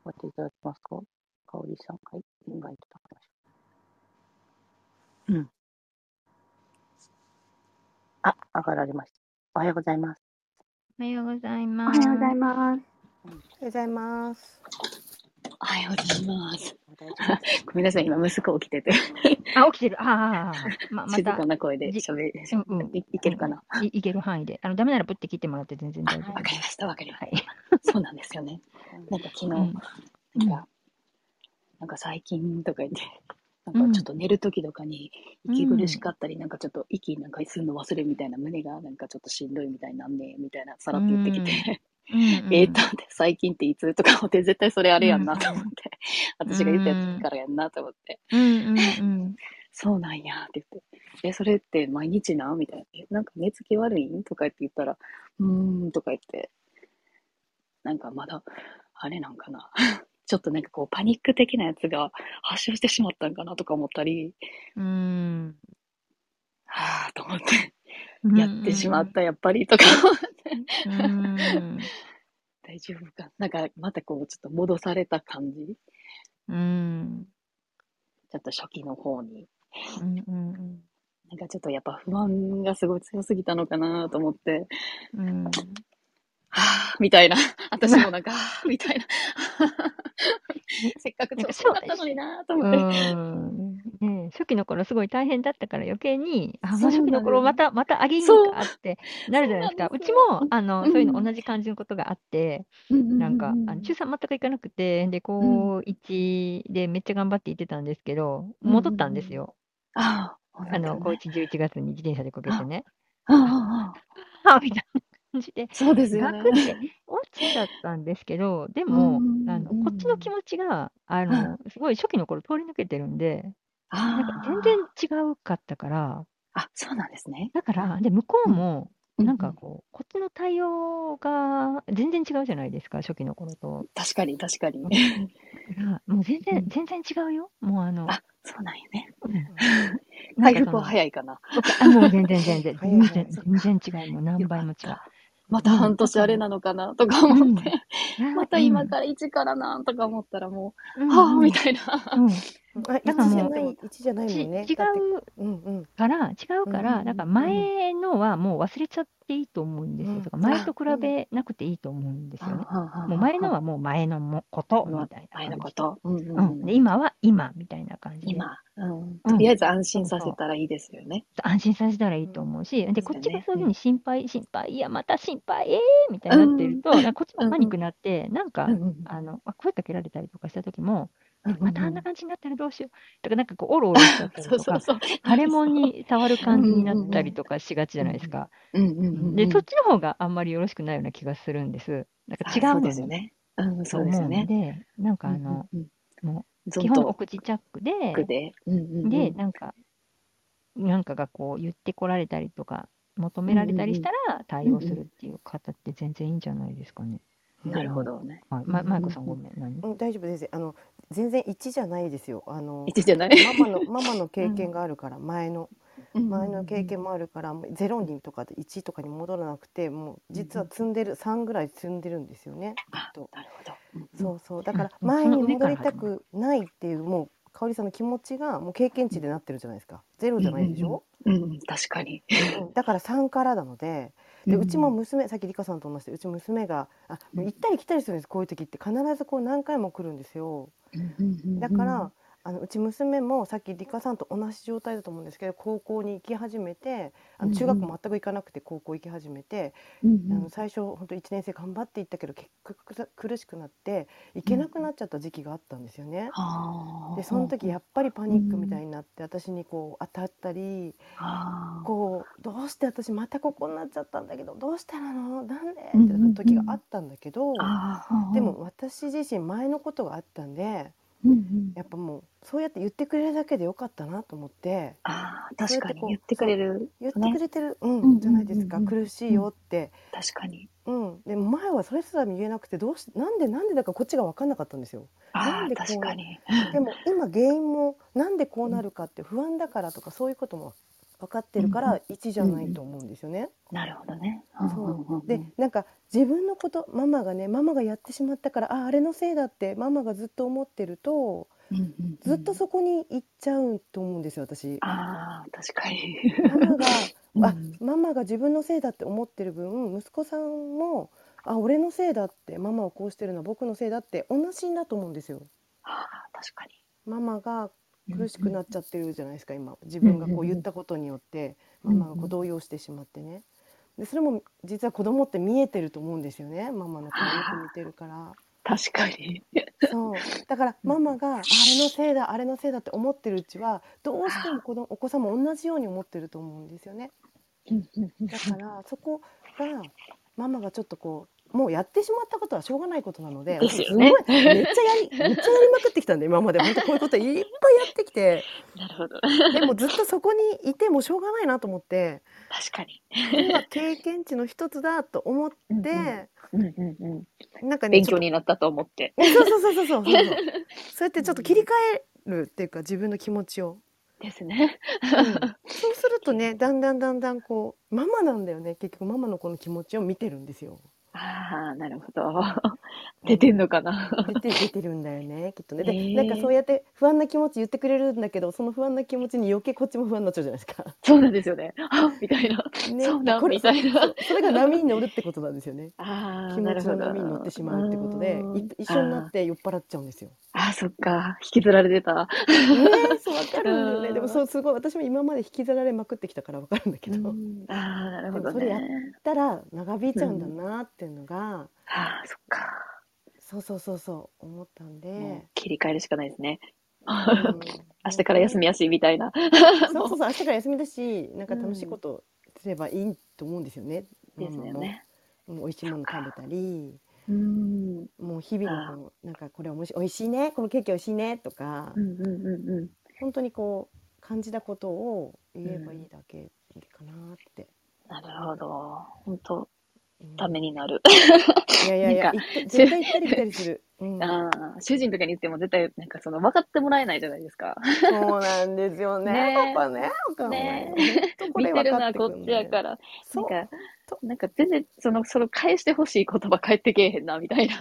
待っていただけますか？かおりさん。はい。インバイト高梨うん。あ、上がられました。おはようございます。おはようございおまはようございす。ます。おはようございます。おはようございます。ごめんなさい、今息子起きてて、あ、起きてる。ああ、ああ、ま、ま静た、かな声でじ、喋り、うんうん。いいけるかな？うんうんいいける範囲で。あの、ダメならプッて切ってもらって全然あ、大丈夫。わかりました、わかりましはい。た。そうなんですよね。なんか昨日、うん。なんうん。か、なんか最近とか言って、なんうん。かちょっと寝る時とかにう息苦しん。かったり、なんかちょっと息なんかするの忘れるみたいな、胸がなんかちょっとしんどいみたいなんね、みたいな、さうらって言ってきん。て、うんうんえーっと、で最近っていつとか思って、絶対それあれやんなと思って、私が言ったやつからやんなと思って、<laughs> そうなんやって言って、え、それって毎日なみたいな。え、なんか寝つき悪いんとかって言ったら、うーんとか言って、なんかまだ、あれなんかな。<laughs> ちょっとなんかこうパニック的なやつが発症してしまったんかなとか思ったり、うん。はぁと思って、うんやってしまった、やっぱりとか。大丈夫か？なんかまたこうちょっと戻された感じ？うん。ちょっと初期の方に。うんうん。なんかちょっとやっぱ不安がすごい強すぎたのかなと思って、うんはぁみたいな。<laughs> 私もなんか、はぁみたいな。<laughs> せっかく調子良かったのになとう思って。初期の頃すごい大変だったから余計に、あ、もそうう初期の頃また、またあげんそうかってなるじゃないですか。そうちよも、あの、うんそういうの同じ感じのことがあって、なんか、あの中3全く行かなくて、で、高1でめっちゃ頑張って行ってたんですけど、戻ったんですよ。ああ、あの、高こう1、11月に自転車でこけてね。ああ、ああ、あ <laughs> みたいな感じで、そうですよね。楽って落ちちゃったんですけど、でも、うんあの、うんこっちの気持ちが、あの、すごい初期の頃通り抜けてるんで、あなんか全然違うかったから、あ、そうなんですね。だから、で、向こうも、うんなんかこう、こっちの対応が全然違うじゃないですか、初期の頃と。確かに、確かに。がもう全然、うん全然違うよ。もうあの、あ、そうなんやね。うん <laughs> 回復はい。早いかな。あ、もう全然全然、<laughs> 全然、全然違う。もう何倍も違う。また半年あれなのかなとか思って、うん。また今から一からなんとか思ったらもうはぁ、みいたいな。うん。あだからもう一じゃないもちんね。違う。から、違うから、うんだから前のはもう忘れちゃっていいと思うんですよ。うんだから前と比べなくていいと思うんですよね。もう前のはもう前のもことうんみたいな。前のこと。うんで、今は今みたいな感じで。今、うん。とりあえず安心させたらいいですよね。安心させたらいいと思うし、で、こっちがそういうふうに心配、心配、いや、また心配、えーみたいになってると、こっちもパニックになって、なんか、あの、あ声かけられたりとかした時も、うんまたあんな感じになったらどうしよう。とか、なんかこう、おろおろしちゃったりとか。<laughs> 腫れ物に触る感じになったりとかしがちじゃないですか。で、そっちの方があんまりよろしくないような気がするんです。なんか違うそうのにですよね。そうですよね。で、なんかあの、もう基本お口チャックで、で、なんか、なんかがこう言ってこられたりとか、求められたりしたら対応するっていう方って全然いいんじゃないですかね。なるほどね。はい。ま、マイコさんごめん。何？うん大丈夫です。あの全然一じゃないですよ。あの一じゃない？ママの <laughs> ママの経験があるから前の前の経験もあるからゼロにとかで1とかに戻らなくてもう実は積んでる3ぐらい積んでるんですよね。あとなるほど。うんそうそうだからうん前に戻りたくないっていうもう香織さんの気持ちがもう経験値でなってるじゃないですか。ゼロじゃないでしょ？うんうん、確かに。うんだから3からなので。でうちも娘さっき理香さんと同じでうち娘があもう行ったり来たりするんですこういう時って。必ずこう何回も来るんですよ。だから、あのうち娘もさっき理香さんと同じ状態だと思うんですけど高校に行き始めてあの中学も全く行かなくて高校行き始めて、あの最初本当1年生頑張って行ったけど結局苦しくなって行けなくなっちゃった時期があったんですよね。でその時やっぱりパニックみたいになって私にこう当たったりこうどうして私またここになっちゃったんだけどどうしたなの？なんで？ってなった時があったんだけどでも私自身前のことがあったんでやっぱもうそうやって言ってくれるだけでよかったなと思ってああ、確かに言ってくれる。言ってくれてる、うんうんうんじゃないですかうんうん苦しいよって。確かに。うん、でも前はそれすら見えなくてどうしなんでなんでだかこっちが分かんなかったんですよ。なああ、んでこう確かに。でも今原因もなんでこうなるかって不安だからとかそういうことも分かってるから1じゃないと思うんですよね。なるほどね。そうでなんか自分のことママがねママがやってしまったからああれのせいだってママがずっと思ってるとずっとそこに行っちゃうと思うんですよ私。ああ、確かに。ママがあうんママが自分のせいだって思ってる分息子さんもあ俺のせいだってママはこうしてるのは僕のせいだって同じだと思うんですよ。ああ、確かに。ママが苦しくなっちゃってるじゃないですか今自分がこう言ったことによってママがこう動揺してしまってね。でそれも実は子供って見えてると思うんですよねママの顔よく見てるから。確かに。そうだからママがあれのせいだあれのせいだって思ってるうちはどうしても子供お子さんも同じように思ってると思うんですよね。だからそこがママがちょっとこうもうやってしまったことはしょうがないことなので、ですよね、すごいめっちゃやりめっちゃやりまくってきたんで今まで本当こういうこといっぱいやってきて <laughs> なるほどでもずっとそこにいてもしょうがないなと思って確かに今経験値の一つだと思って。うんうんうんうんうん、なんか、ね、勉強になったと思って。そうそうそうそうそう。<laughs> そうやってちょっと切り替えるっていうか、自分の気持ちを。ですね、うん、そうするとね、だんだんだんだんこう、ママなんだよね、結局ママのこの気持ちを見てるんですよ。ああ、なるほど。<laughs> 出てんのかな。出て出てるんだよね <laughs> きっとね。で、なんかそうやって不安な気持ち言ってくれるんだけどその不安な気持ちに余計こっちも不安になっちゃうじゃないですか。<laughs> そうなんですよね。あみたいな。ね、そうなんこれみたいなそれが波に乗るってことなんですよね。ああ、気持ちの。波に乗ってしまうってことで一緒になって酔っ払っちゃうんですよ。ああ、そっか。引きずられてた。ねえそうわかるんだよね。うんでもそうすごい私も今まで引きずられまくってきたからわかるんだけど。うんああ、なるほどでもそれやっね。たら長引いちゃうんだなっていうのが、ああ、そっか。そうそうそうそう思ったんで、もう切り替えるしかないですね。うん明日から休みやし、みたいな。そうそうそう明日から休みだしなんか楽しいことすればいいと思うんですよね。ですよね。ママももう美味しいもの食べたりうん。もう日々のなんかこれおもし美味しいねこのケーキ美味しいねとか、うんうんうんうん。本当にこう感じたことを言えばいいだけかなって。なるほど。本当うんためになる。いやいやいや絶対行ったり来たりする。うん <laughs> ああ、主人とかに言っても絶対、なんかその、分かってもらえないじゃないですか。そうなんですよね。ねパパね。ね見てるのはこっちやから。なそうんか、なんか全然、その、その返してほしい言葉返ってけえへんな、みたいな。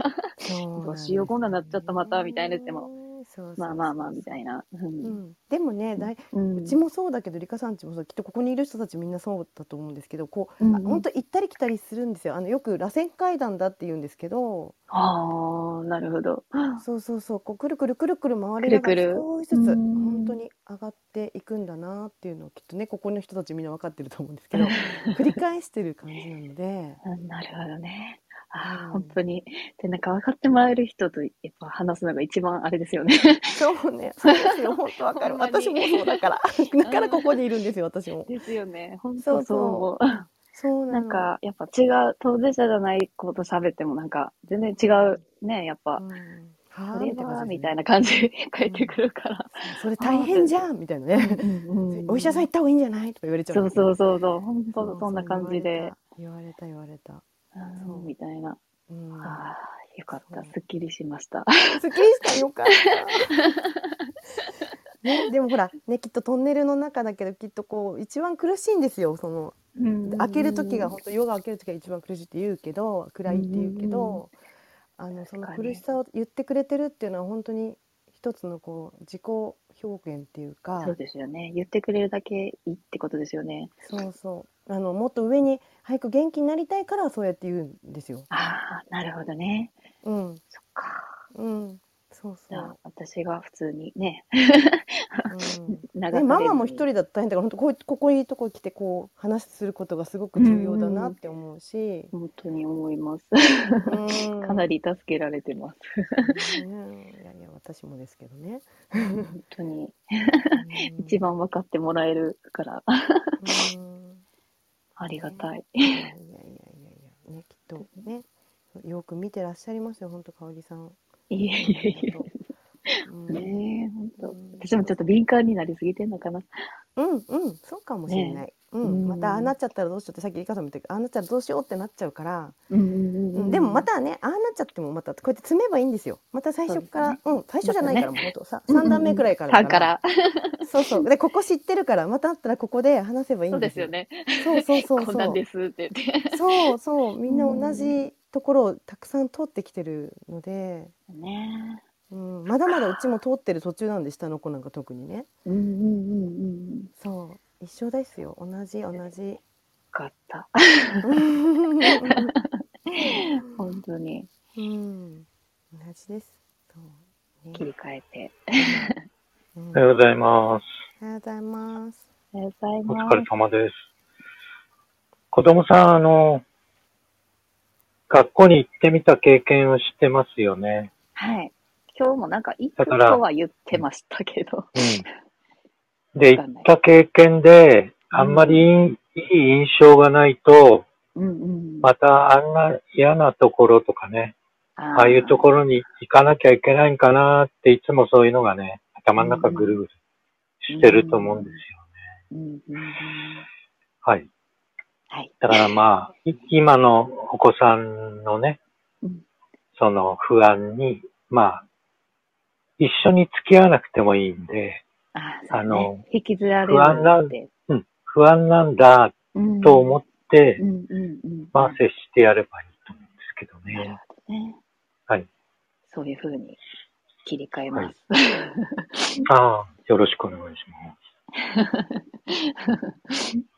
どうしようこんなんなっちゃったまたみたいな言ってもそうまあまあまあ、みたいな。う。うんん、でもねだいううんうちもそうだけどリカさんちもそうきっとここにいる人たちみんなそうだと思うんですけどこう、うんあ本当行ったり来たりするんですよあのよく螺旋階段だって言うんですけどああ、なるほど。そうそうそうこうくるくるくるくる回りながらくるくる少しずつうん本当に上がっていくんだなっていうのをきっとねここの人たちみんな分かってると思うんですけど <laughs> 繰り返してる感じなので。うんなるほどね。ああ、うん本当に。で、なんか分かってもらえる人とやっぱ話すのが一番あれですよね。そうね、そうですよ、本当わかる。<laughs> ほんまに私もそうだから、だからここにいるんですよ、私も。ですよね。本そうそう当そう思う。そうなの。なんか、やっぱ違う、当事者じゃないこと喋ってもなんか、全然違うね、やっぱう、ん、はそれあみたいな感じですみたいな感じ返ってくるから。それ大変じゃんみたいなね。お医者さん行った方がいいんじゃない？とか言われちゃう。そうそうそうそう、本そう当そんな感じで、言われた言われた。うんそうみたいな。うん。ああ、よかった。すっきりしました。すっきりしたよかった。<laughs> ね、でもほらねきっとトンネルの中だけどきっとこう一番苦しいんですよその開ける時が本当夜が明ける時が一番苦しいって言うけど暗いって言うけど、あのその苦しさを言ってくれてるっていうのは本当に一つのこう自己表現っていうかそうですよね。言ってくれるだけいいってことですよね。そうそうあのもっと上に早く元気になりたいからそうやって言うんですよ。ああ、なるほどね。うんそっか。うんそうそじゃあう。、私が普通にね、うん流されね、ママもずに一人だったら大変だから本当こうここいいとこ来てこう話することがすごく重要だなって思うし、本当に思います。うんかなり助けられてます。ねいやいや私もですけどね。本当に。うん <laughs> 一番分かってもらえるから、うんありがたい。いやいやいやいやねきっとねよく見てらっしゃいますよ本当香織さん。いえいえいえ。うんねえ、本当うん。私もちょっと敏感になりすぎてんのかな。うんうんそうかもしれない。ううん。ん、またああなっちゃったらどうしようってさっきリカさんも言ったけどああなっちゃったらどうしようってなっちゃうから、うんうんうんでもまたねああなっちゃってもまたこうやって詰めばいいんですよ。また最初から。う,、ん最初じゃないから、もっと。さ3段目くらいからだ3から。<laughs> そうそう。でここ知ってるからまたあったらここで話せばいいそんですすよね。そうそうそうそう。ですって言って。そうそう。みんな同じところをたくさん通ってきてるので、ね。うん、まだまだうちも通ってる途中なんで下の子なんか特にね。え。うんうんうんうん。そう一緒ですよ同じ同じよかった。<laughs> 本当にうん同じですそう、ね切り替えて。うんおはようございます。おはようございますおはようございおます。疲れ様です。子供さん、あの、学校に行ってみた経験をしてますよね。はい。今日もなんか行くとは言ってましたけど。うん。で、行った経験で、あんまりいいいい印象がないと、うんうん。またあんな嫌なところとかね、あああいうところに行かなきゃいけないんかなっていつもそういうのがね、頭の中ぐるぐるしてると思うんですよ。ろ。うんうんうん。はい。はい。だからまあ、い今のお子さんのねうん、その不安に、まあ、一緒に付き合わなくてもいいんで、あの引きずられ不安なるって。うん、不安なんだうんと思って、うんうんうん。まあ接してやればいいと思うんですけどなるね。ほどね。はい。そういうふうに切り替えます。ああ、よろしくお願いします。<laughs>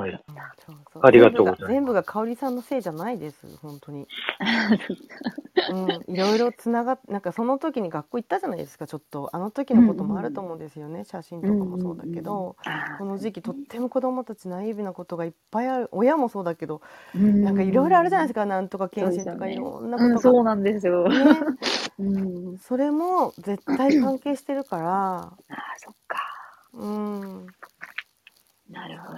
はい。うんそうそう。ありがとうございます。全部が香織さんのせいじゃないです本当に。<laughs> うん、いろいろつながっなんかその時に学校行ったじゃないですかちょっと。あの時のこともあると思うんですよね、写真とかもそうだけど、あこの時期とっても子どもたちナイーブなことがいっぱいある。親もそうだけど、ーうんなんかいろいろあるじゃないですかなんとか検診とかいろんなうん、ことが。そうなんですよ。ね、うん。それも絶対関係してるから、ああ、そっか。うん、なるほ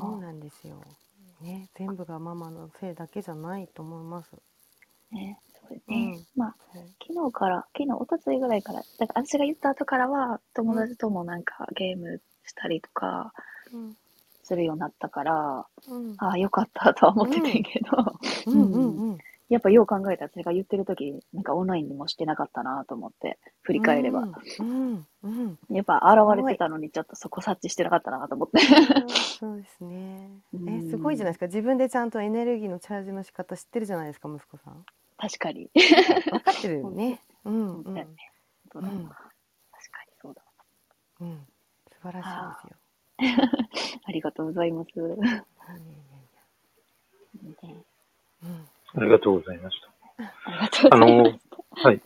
そうど。なんですよ。ね、全部がママのせいだけじゃないと思います。ね、そうですね。うんまあ、昨日から、昨日、おとついぐらいから、だから私が言った後からは、友達ともなんかゲームしたりとかうん、するようになったから、うん、ああ、よかったとは思っててんけど、うん、うん、うん。やっぱよう考えたら私が言ってる時なんかオンラインにもしてなかったなと思って、振り返れば。うん、うん、やっぱ現れてたのにちょっとそこ察知してなかったなと思って。そうですね。うんえ、すごいじゃないですか。自分でちゃんとエネルギーのチャージの仕方知ってるじゃないですか、息子さん。確かに。分かってるよね。うん、うん、確かにそうだ。うん。素晴らしいですよ。あ <laughs> りがとうございます。いやいやいやねうん。ありがとうございましありがとうた。あございます。の、はい。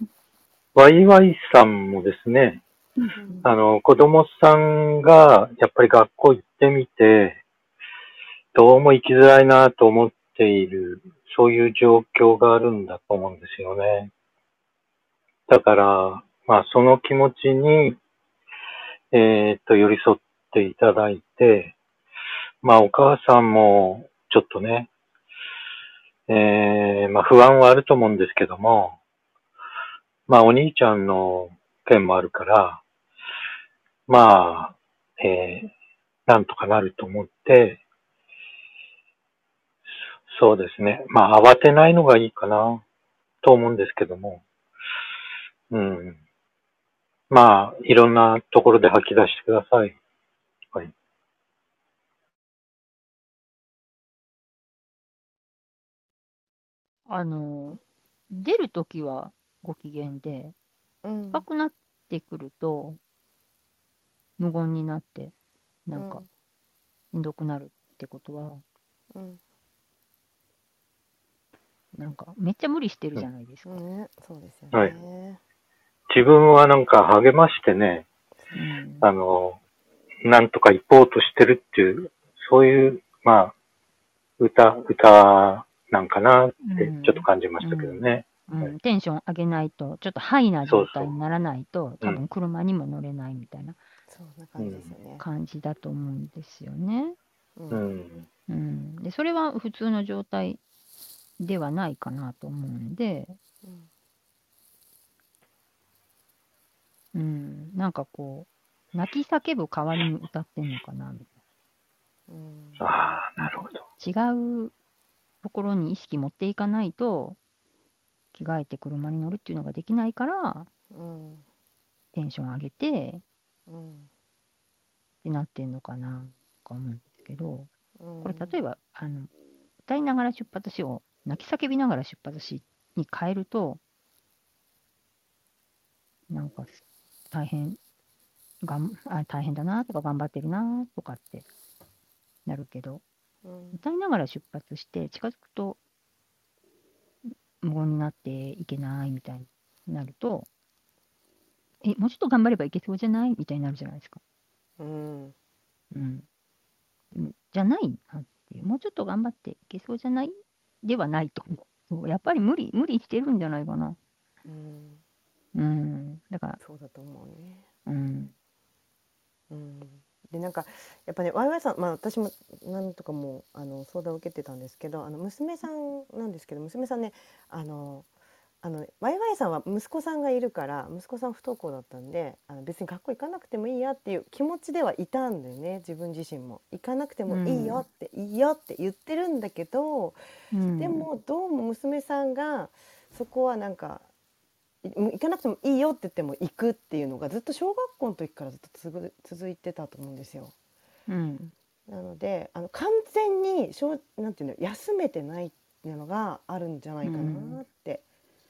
ワイワイさんもですね、うんあの、子供さんがやっぱり学校行ってみて、どうも行きづらいなと思っている、そういう状況があるんだと思うんですよね。だから、まあその気持ちに、えーっと、寄り添っていただいて、まあお母さんもちょっとね、えー、まあ不安はあると思うんですけども、まあお兄ちゃんの件もあるから、まあ、えー、なんとかなると思って、そうですね。まあ、慌てないのがいいかな、と思うんですけども。うん。まあ、いろんなところで吐き出してください。はい。あの、出るときはご機嫌で、うん。高くなってくると、無言になって、なんか、しんどくなるってことは、うん。なんか、めっちゃ無理してるじゃないですか。うん。ね、そうですよはいね。自分はなんか励ましてね、うんあの、なんとか行こうとしてるっていう、そういう、まあ、歌、歌なんかなってうんちょっと感じましたけどね。うん、テンション上げないと、ちょっとハイな状態にならないと、そう多分車にも乗れないみたいなそんな感じですよね。感じだと思うんですよね。う。うんん。うん、でそれは普通の状態ではないかなと思うんで、うんうん、なんかこう、泣き叫ぶ代わりに歌ってんのかなみうん。ああ、なるほど。たいな。違うところに意識持っていかないと、着替えて車に乗るっていうのができないから、うん。テンション上げてうん。ってなってんのかなとか思うんですけど、うん。これ例えば、あの、歌いながら出発しを泣き叫びながら出発しに変えると、なんか大変がんあ大変だなとか頑張ってるなとかってなるけど、歌いながら出発して近づくと無言になっていけないみたいになると、え、もうちょっと頑張ればいけそうじゃないみたいになるじゃないですか。うん。うん。じゃないなっていう、もうちょっと頑張っていけそうじゃないではないと思う。そうやっぱり無理、無理してるんじゃないかな。うん。うん。だから、そうだと思うね。うん。うん。で、なんかやっぱねワイワイさん、まあ、私も何とかもあの相談を受けてたんですけどあの娘さんなんですけど娘さんねあのあのワイワイさんは息子さんがいるから息子さん不登校だったんであの別に学校行かなくてもいいやっていう気持ちではいたんだよね自分自身も。行かなくてもいいよって、いいよって言ってるんだけど、うん。でもどうも娘さんがそこはなんかい行かなくてもいいよって言っても行くっていうのがずっと小学校の時からずっとつぐ続いてたと思うんですよ。うんなのであの完全にしょうなんていうの休めてないっていうのがあるんじゃないかなって、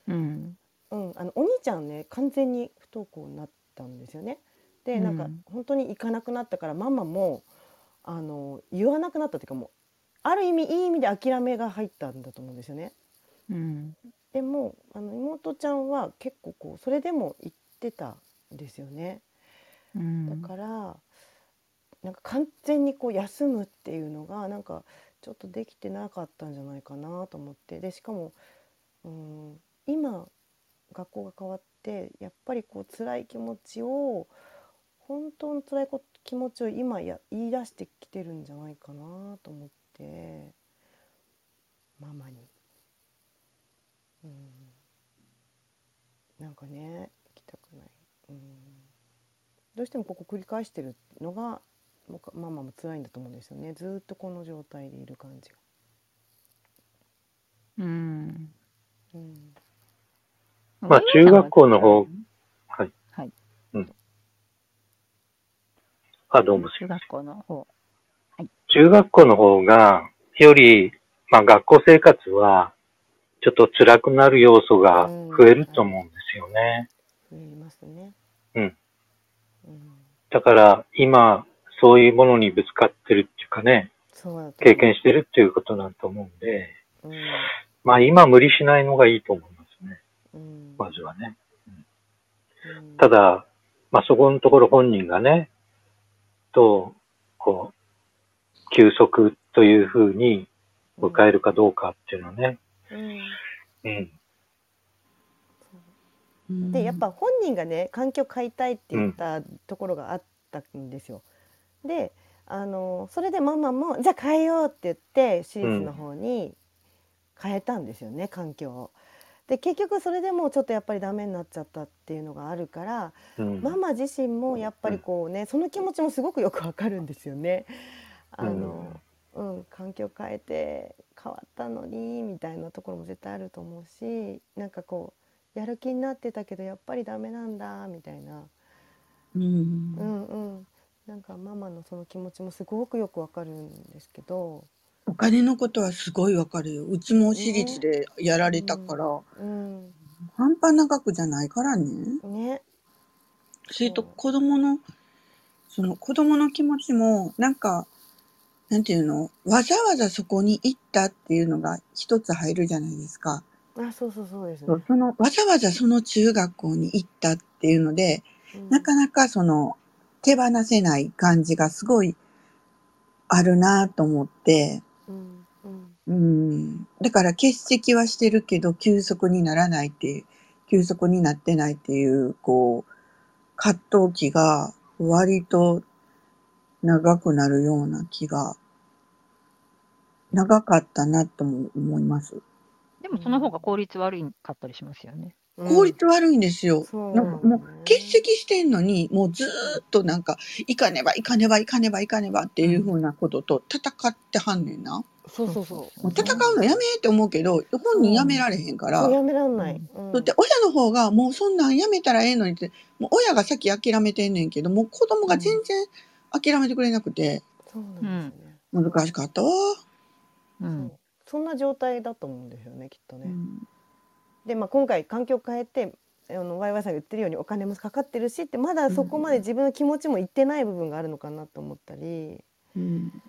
うんうんあのお兄ちゃんね完全に不登校になったんですよね。でなんかうん本当に行かなくなったからママもあの言わなくなったっていうかもうある意味いい意味で諦めが入ったんだと思うんですよね。うんでもあの妹ちゃんは結構こうそれでも言ってたんですよね。うんだからなんか完全にこう休むっていうのがなんかちょっとできてなかったんじゃないかなと思ってでしかもうん今学校が変わってやっぱりこう辛い気持ちを本当の辛いこ気持ちを今や言い出してきてるんじゃないかなと思ってママに。うん。なんかね行きたくない、うん、どうしてもここ繰り返してるのが僕ママも辛いんだと思うんですよね。ずーっとこの状態でいる感じが、うん。うん、まあ中学校の方はい。はい。あ、どうも。すいま中学校の方。せん。中学校の方が、より、まあ学校生活は、ちょっと辛くなる要素が増えると思うんですよね。増えますねうん。うんだから、今、そういうものにぶつかってるっていうかね、経験してるっていうことなんと思うんで、うんまあ今無理しないのがいいと思いますね。うんまずはね。うんただ、まあそこのところ本人がね、と、こう、休息というふうに迎えるかどうかっていうのはね。うんうん。でやっぱ本人がね環境変えたいって言ったところがあったんですよ。であのそれでママも「じゃあ変えよう」って言って私立の方に変えたんですよね、環境を。で結局それでもちょっとやっぱりダメになっちゃったっていうのがあるからうん。ママ自身もやっぱりこうねその気持ちもすごくよくわかるんですよね。あのうん、環境変えて変わったのにみたいなところも絶対あると思うしなんかこうやる気になってたけどやっぱりダメなんだみたいな、うん。うんうん、なんかママのその気持ちもすごくよくわかるんですけど、お金のことはすごいわかるよ。うちも私立でやられたから、うん、半端な額じゃないからね。ね、それと子供の、その子供の気持ちも、なんか、なんていうの、わざわざそこに行ったっていうのが一つ入るじゃないですか。あそうそうそうですねそう。その、わざわざその中学校に行ったっていうので、うんなかなかその、手放せない感じがすごいあるなと思って、うんうんうん。だから欠席はしてるけど、休息にならないっていう、休息になってないっていう、こう、葛藤期が割と長くなるような気が、長かったなとも思います。でもその方が効率悪いかったりしますよね。効率悪いんですよ。そうなんかもう欠席してんのに、もうずーっとなんか、行かねば行かねば行かねば行かねばっていうふうなことと戦ってはんねんな。そうそうそうもう戦うのやめーって思うけど、本人やめられへんから。もうやめらんない、うんだって親の方がもうそんなんやめたらええのにって、もう親が先諦めてんねんけど、もう子供が全然諦めてくれなくて、そうなんですよね、難しかったわ。うん。そんな状態だと思うんですよねきっとね。うん。で、まあ、今回環境を変えてあのワイワイさんが言ってるようにお金もかかってるしってまだそこまで自分の気持ちもいってない部分があるのかなと思ったり、うん。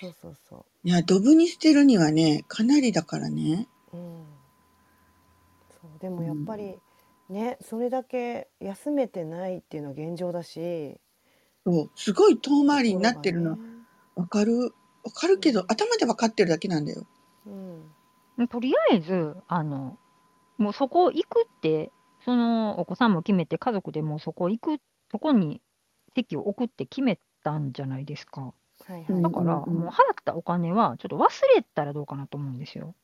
そうそうそいや、ドブに捨てるにはね、かなりだからね。う,、うん、そうでもやっぱりねそれだけ休めてないっていうのは現状だしそう、すごい遠回りになってるのわかる。わかるけど、頭でわかってるだけなんだよ。うんとりあえず、あの、もうそこ行くって、そのお子さんも決めて、家族でもうそこ行く、そこに席を置くって決めたたんじゃないですか。はいうんだから、うんうんもう払ったお金は、ちょっと忘れたらどうかなと思うんですよ。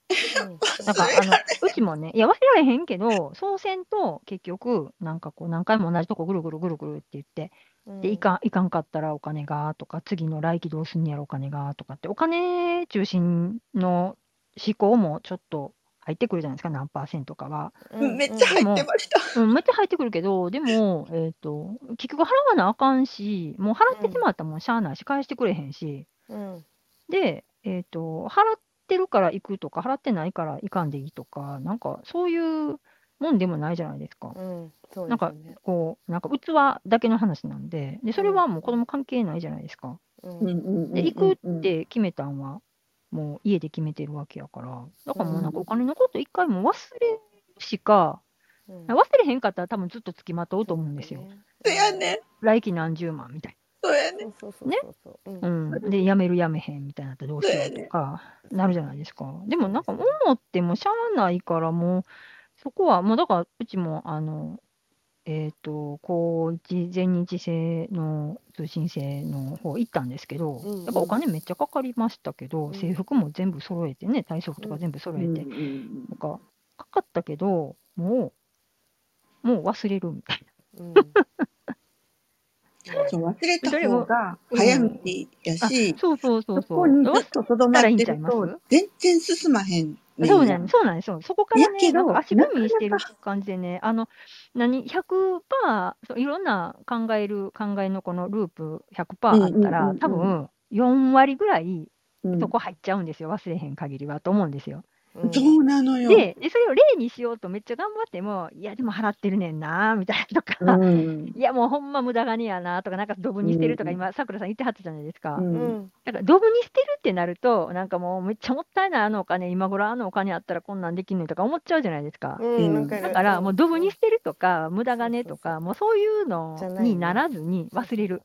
うん。なんか、あの、うちもね、いや、忘れられへんけど、そうせんと、結局、なんかこう、何回も同じとこぐるぐるぐるぐるって言って、で、いかん、いかんかったらお金が、とか、次の来期どうすんやろお金が、とかって、お金中心の思考もちょっと入ってくるじゃないですか、何パーセントかは。うんめっちゃ入ってました。うん、めっちゃ入ってくるけど、でも、えっ、と、結局払わなあかんし、もう払ってしまったらもんしゃあないし、返してくれへんし、うん。で、えっ、と、払ってるから行くとか、払ってないから行かんでいいとか、なんか、そういうもんでもないじゃないですか。うんそうなんかですよね。こう、なんか器だけの話なんで、で、それはもう子供関係ないじゃないですか。うん。うんうんうんで、行くって決めたんは、もう家で決めてるわけやから、だからもうなんかお金のこと一回もう忘れるしか、うん。忘れへんかったら多分ずっと付きまとうと思うんですよ。そうやね。来期何十万みたいそうやね。そうそうそうそう。そうな。うん。で、やめるやめへんみたいになったらどうしようとか、なるじゃないですか。でもなんか思ってもしゃあないから、もう、そこは、もうだから、うちも、あの、えっ、と、高一全日制の通信制の方行ったんですけど、うんうん。やっぱお金めっちゃかかりましたけど、ん。制服も全部揃えてね、体操服とか全部揃えて、うんうんなんか、かかったけど、もう、もう忘れるみたいうんそう忘れた方が早道やな。あし、そうそうそうそそこにう。ずっととどまってると全然進まへん。そうなんそうなんですよ。そこからね、なんか足踏みしてる感じでね、あの、何、100%、そういろんな考える、考えのこのループ100%あったうんうんうんら、うん多分4割ぐらいうんそこ入っちゃうんですよ。忘れへん限りはと思うんですよ。うん。そうなのよ。で、でそれを例にしようとめっちゃ頑張っても、いや、でも払ってるねんな、みたいなとか、うん。<laughs> いや、もうほんま無駄金やな、とか、なんかドブに捨てるとか、うん。今、さくらさん言ってはったじゃないですか。うん。うん。だから、ドブに捨てるってなると、なんかもうめっちゃもったいない、あのお金、今頃あのお金あったらこんなんできんねんとか思っちゃうじゃないですか。うん。わかる。だから、もうドブに捨てるとか、無駄金とか、もうそういうのじゃないねにならずに忘れる。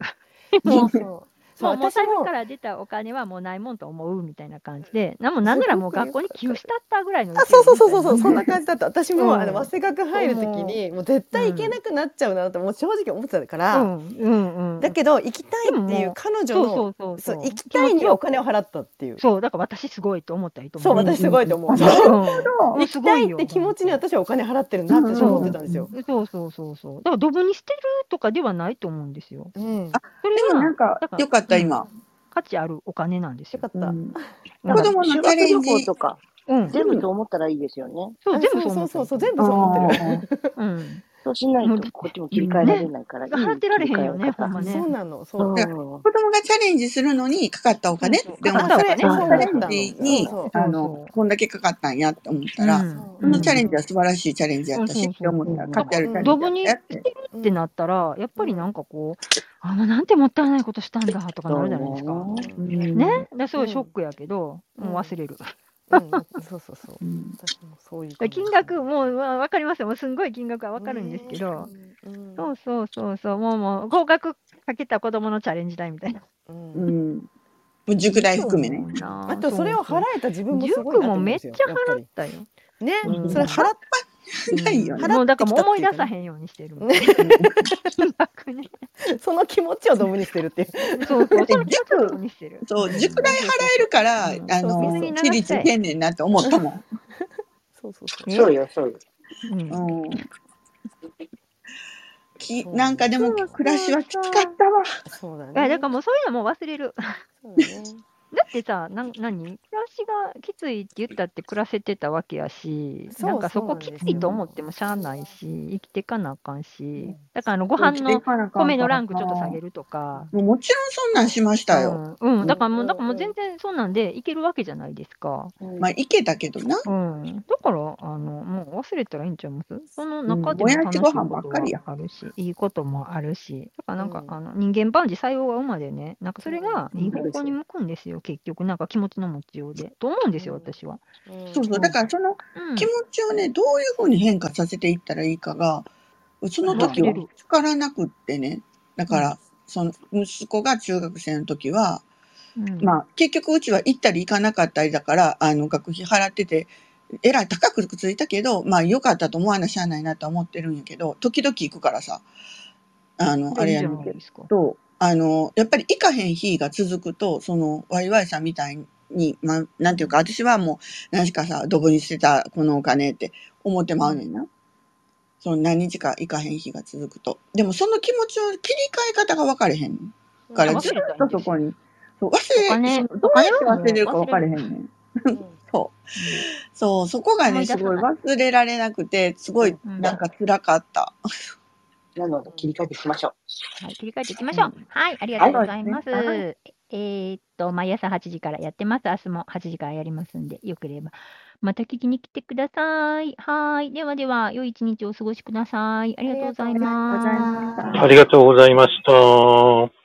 そうそう <laughs> そうもうもう私も財布から出たお金はもうないもんと思うみたいな感じで、なもうなんならもう学校に寄付したったぐらいのあそうそうそうそうそうそんな感じだった。<laughs> 私も、うん。あの早稲学入る時にもう絶対行けなくなっちゃうなともう正直思ってたから、うんうんうん。だけど行きたいっていうでももう彼女のそうそうそうそそうう。行きたいにお金を払ったっていう。そう、だから私すごいと思ったらいいとそう。思う。私すごいと思う、うん。行きたいって気持ちに私はお金払ってるなって私は思ってたんですよ。そうそうそうそう。だからドブに捨てるとかではないと思うんですよ。うん、あそれでもなんかだからよかった。うん今。価値あるお金なんですよ。よかった。子供のチャレンジとか、うん。全部と思ったらいいですよね。そう、あ全部そうそうそうそう全部そう思ってる。うん。そうしないとこっちも切り替えられないから、払ってられへんよねほんまねそうなのそう。うん子供がチャレンジするのにかかったお金そうそうって思ったら、かかったお金そのチャレンジにそうそうあそうのこんだけかかったんやって思ったら、うんそのチャレンジは素晴らしいチャレンジやったしって思ったら、うん価値あるチャレンジドブに捨やったって。てるってなったら、やっぱりなんかこう、あ、もうなんてもったいないことしたんだとかなるじゃないですか。うんね？ですごいショックやけど、もう忘れる。うん、<laughs> そうそうそう。そう金額、もうわわかりますよ。もうすんごい金額はわかるんですけど、うんそうそうそうそう、もうもう、合格かけた子供のチャレンジ代みたいな。うんうんもう塾代含めね。ああとそれを払えた自分もすごい塾なともめっちゃ思うんですよ。やっぱり払ったよ。ね、うんそれ払っ <laughs> ないよね。もうだからもう思い出さへんようにしてる。<laughs> その気持ちをドブにしてるっていう。そうそう、その気持ち塾をどうにしてる。そう、塾代払えるから、うんあの私立行けんねんなって思ったもん。そうそうそう。ねそうよ、そうよ。うんうん。きなんかでも暮らしはきつかったわ。そうだね。だからもうそういうのもう忘れる。そうだね。だってさ、なん何？暮らしがきついって言ったって暮らせてたわけやし、そうなんかそこきついと思ってもしゃあないし、生きていかなあかんし、だからあのご飯の米のランクちょっと下げるとか。もうもちろんそんなんしましたよ。うん、うん、だからもう、だからもう全然そんなんでいけるわけじゃないですか。まあ、いけたけどな。うん。だから、あの、もう忘れたらいいんちゃいます？その中でうん。も楽しいこもやしご飯ばっとかりや。はあるし、いいこともあるし、だからなんか、うん。あの、人間万事採用が馬でね、なんかそれがうん。いい方向に向くんですよ、結局。なんか気持ちの持ちようで。と思うんですよ、うん私は。そうそう。だからそのうん。気持ちをね、どういうふうに変化させていったらいいかが、その時は見つからなくってね。だから、その息子が中学生の時は、うん、まあ、結局うちは行ったり行かなかったりだから、あの、学費払ってて、えらい高くついたけど、まあ、良かったと思わなしゃあないなとは思ってるんやけど、時々行くからさ、あの、あれやねんけいいじゃないですか。ど、あの、やっぱり行かへん日が続くと、その、ワイワイさんみたいに、まあ、なんていうか、私はもう、何しかさ、ドブに捨てたこのお金って思ってまうねんな。その何日か行かへん日が続くと。でもその気持ちを切り替え方が分かれへん。からずっとそこに。そう忘れ、お金そうどうやって忘れるか分かれへんねん。<laughs> そう。そう、そこがね、思い出さないすごい忘れられなくて、すごいうんなんか辛かった。なので、切り替えていきましょはい、切り替えていきましょう。はい、ありがとうございます。はいはえーっと、毎朝8時からやってます。明日も8時からやりますんで、よければ、また聞きに来てください。はい。ではでは、良い一日をお過ごしください。ありがとうございます。ありがとうございましたありがとうございました。